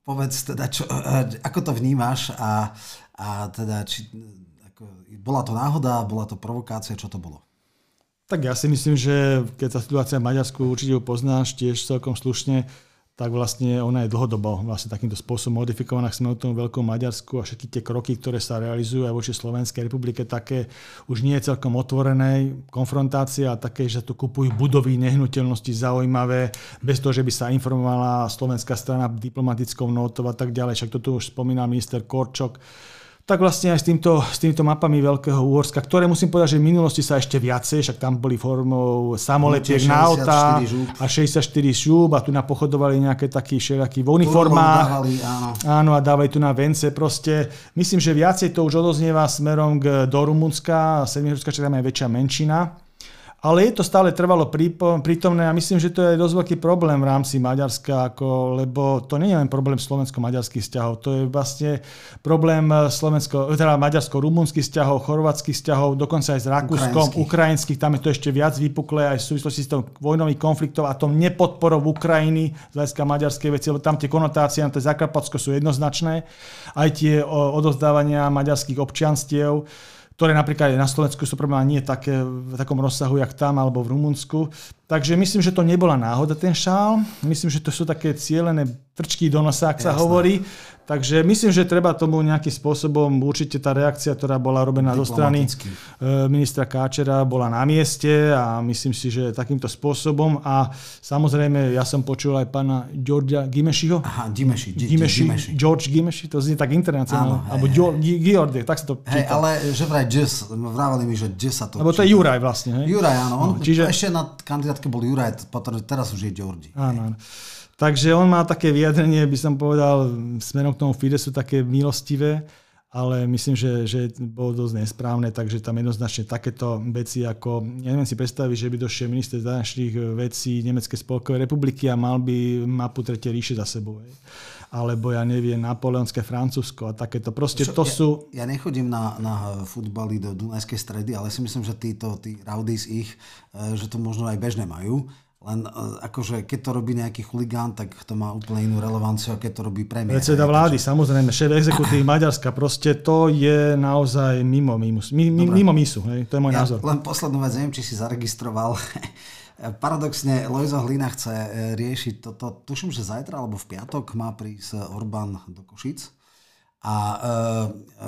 povedz teda, čo, e, ako to vnímaš a, a teda, či, ako, bola to náhoda, bola to provokácia, čo to bolo? Tak ja si myslím, že keď sa situácia v Maďarsku určite poznáš tiež celkom slušne, tak vlastne ona je dlhodobo vlastne takýmto spôsobom modifikovaná. Sme o tom veľkom Maďarsku a všetky tie kroky, ktoré sa realizujú aj voči Slovenskej republike, také už nie je celkom otvorené konfrontácia a také, že tu kupujú budovy, nehnuteľnosti zaujímavé, bez toho, že by sa informovala slovenská strana diplomatickou notou a tak ďalej. Však toto už spomínal minister Korčok tak vlastne aj s týmto, s týmito mapami Veľkého Úhorska, ktoré musím povedať, že v minulosti sa ešte viacej, však tam boli formou samoletiek na auta a 64 šúb a tu napochodovali nejaké takí všelijakí v uniformách. Dávali, áno. áno, a dávali tu na vence. Proste myslím, že viacej to už odoznieva smerom k, do Rumunska, 7 čo tam je väčšia menšina ale je to stále trvalo prítomné a myslím, že to je dosť veľký problém v rámci Maďarska, ako, lebo to nie je len problém slovensko-maďarských vzťahov, to je vlastne problém slovensko, teda maďarsko-rumunských vzťahov, chorvátskych vzťahov, dokonca aj s Rakúskom, ukrajinských, tam je to ešte viac vypuklé aj v súvislosti s tom vojnových konfliktov a tom nepodporou Ukrajiny z hľadiska maďarskej veci, lebo tam tie konotácie na to Zakarpatsko sú jednoznačné, aj tie odozdávania maďarských občianstiev ktoré napríklad na Slovensku sú problém nie také, v takom rozsahu, jak tam alebo v Rumunsku. Takže myslím, že to nebola náhoda ten šál. Myslím, že to sú také cieľené trčky do nosa, ak sa hovorí. Takže myslím, že treba tomu nejakým spôsobom, určite tá reakcia, ktorá bola robená zo strany e, ministra Káčera, bola na mieste a myslím si, že takýmto spôsobom. A samozrejme, ja som počul aj pána Georgia Gimešiho. Aha, Gimeši. Gimeši, George Gimeši, to znie tak internacionálne. Alebo George, tak sa to číta. Hej, ale že vraj Jess, vravali mi, že Jess sa to Lebo to je Juraj vlastne. Hej? Juraj, áno. No, čiže... Ešte na kandidátke bol Juraj, teraz už je Georgi. Áno, áno. Takže on má také vyjadrenie, by som povedal, smerom k tomu Fidesu také milostivé, ale myslím, že, že bolo dosť nesprávne, takže tam jednoznačne takéto veci ako, ja neviem si predstaviť, že by došiel minister zahraničných vecí Nemeckej spolkovej republiky a mal by mapu tretie ríše za sebou. Hej. Alebo ja neviem, napoleonské Francúzsko a takéto. Proste Čo, to ja, sú... Ja nechodím na, na futbaly do Dunajskej stredy, ale si myslím, že títo, tí Raudis ich, eh, že to možno aj bežne majú len e, akože keď to robí nejaký chuligán, tak to má úplne inú relevanciu, keď to robí premiér. Predseda vlády, akože... samozrejme, šéf exekutívy Maďarska, proste to je naozaj mimo, mimo, mimo, mimo misu, hej, to je môj ja názor. Len poslednú vec, neviem, či si zaregistroval. [laughs] Paradoxne, Lojzo Hlina chce e, riešiť toto, tuším, že zajtra alebo v piatok má prísť Orbán do Košic a e, e,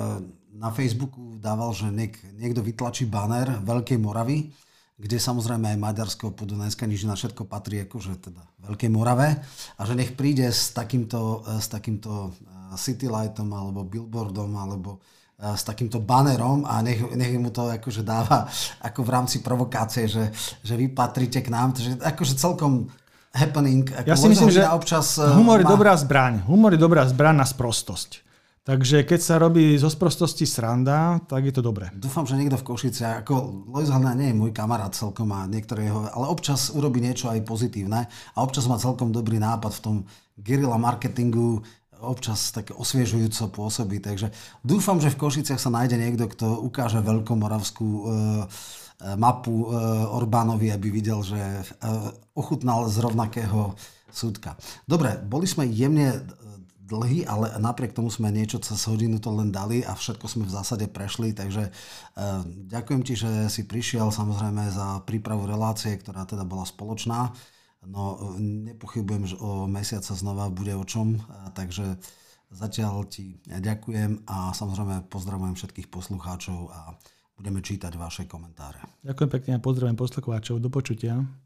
na Facebooku dával, že niek, niekto vytlačí banner Veľkej Moravy, kde samozrejme aj Maďarsko, Podunajská nižina, všetko patrí akože teda Veľkej Morave a že nech príde s takýmto, e, s takýmto e, city lightom alebo billboardom alebo e, s takýmto bannerom a nech, nech mu to akože dáva ako v rámci provokácie, že, že vy patríte k nám. Takže akože celkom happening. Ako ja si myslím, že občas humor je má... dobrá zbraň. Humor je dobrá zbraň na sprostosť. Takže keď sa robí zo sprostosti sranda, tak je to dobré. Dúfam, že niekto v Košici, ako Lois Halina nie je môj kamarát celkom a niektoré jeho, ale občas urobí niečo aj pozitívne a občas má celkom dobrý nápad v tom guerilla marketingu, občas tak osviežujúco pôsobí. Takže dúfam, že v Košiciach sa nájde niekto, kto ukáže veľkomoravskú e, mapu e, Orbánovi, aby videl, že e, ochutnal z rovnakého súdka. Dobre, boli sme jemne dlhý, ale napriek tomu sme niečo cez hodinu to len dali a všetko sme v zásade prešli, takže uh, ďakujem ti, že si prišiel samozrejme za prípravu relácie, ktorá teda bola spoločná. No nepochybujem, že o mesiaca znova bude o čom, uh, takže zatiaľ ti ďakujem a samozrejme pozdravujem všetkých poslucháčov a budeme čítať vaše komentáre. Ďakujem pekne a pozdravujem poslucháčov. Do počutia.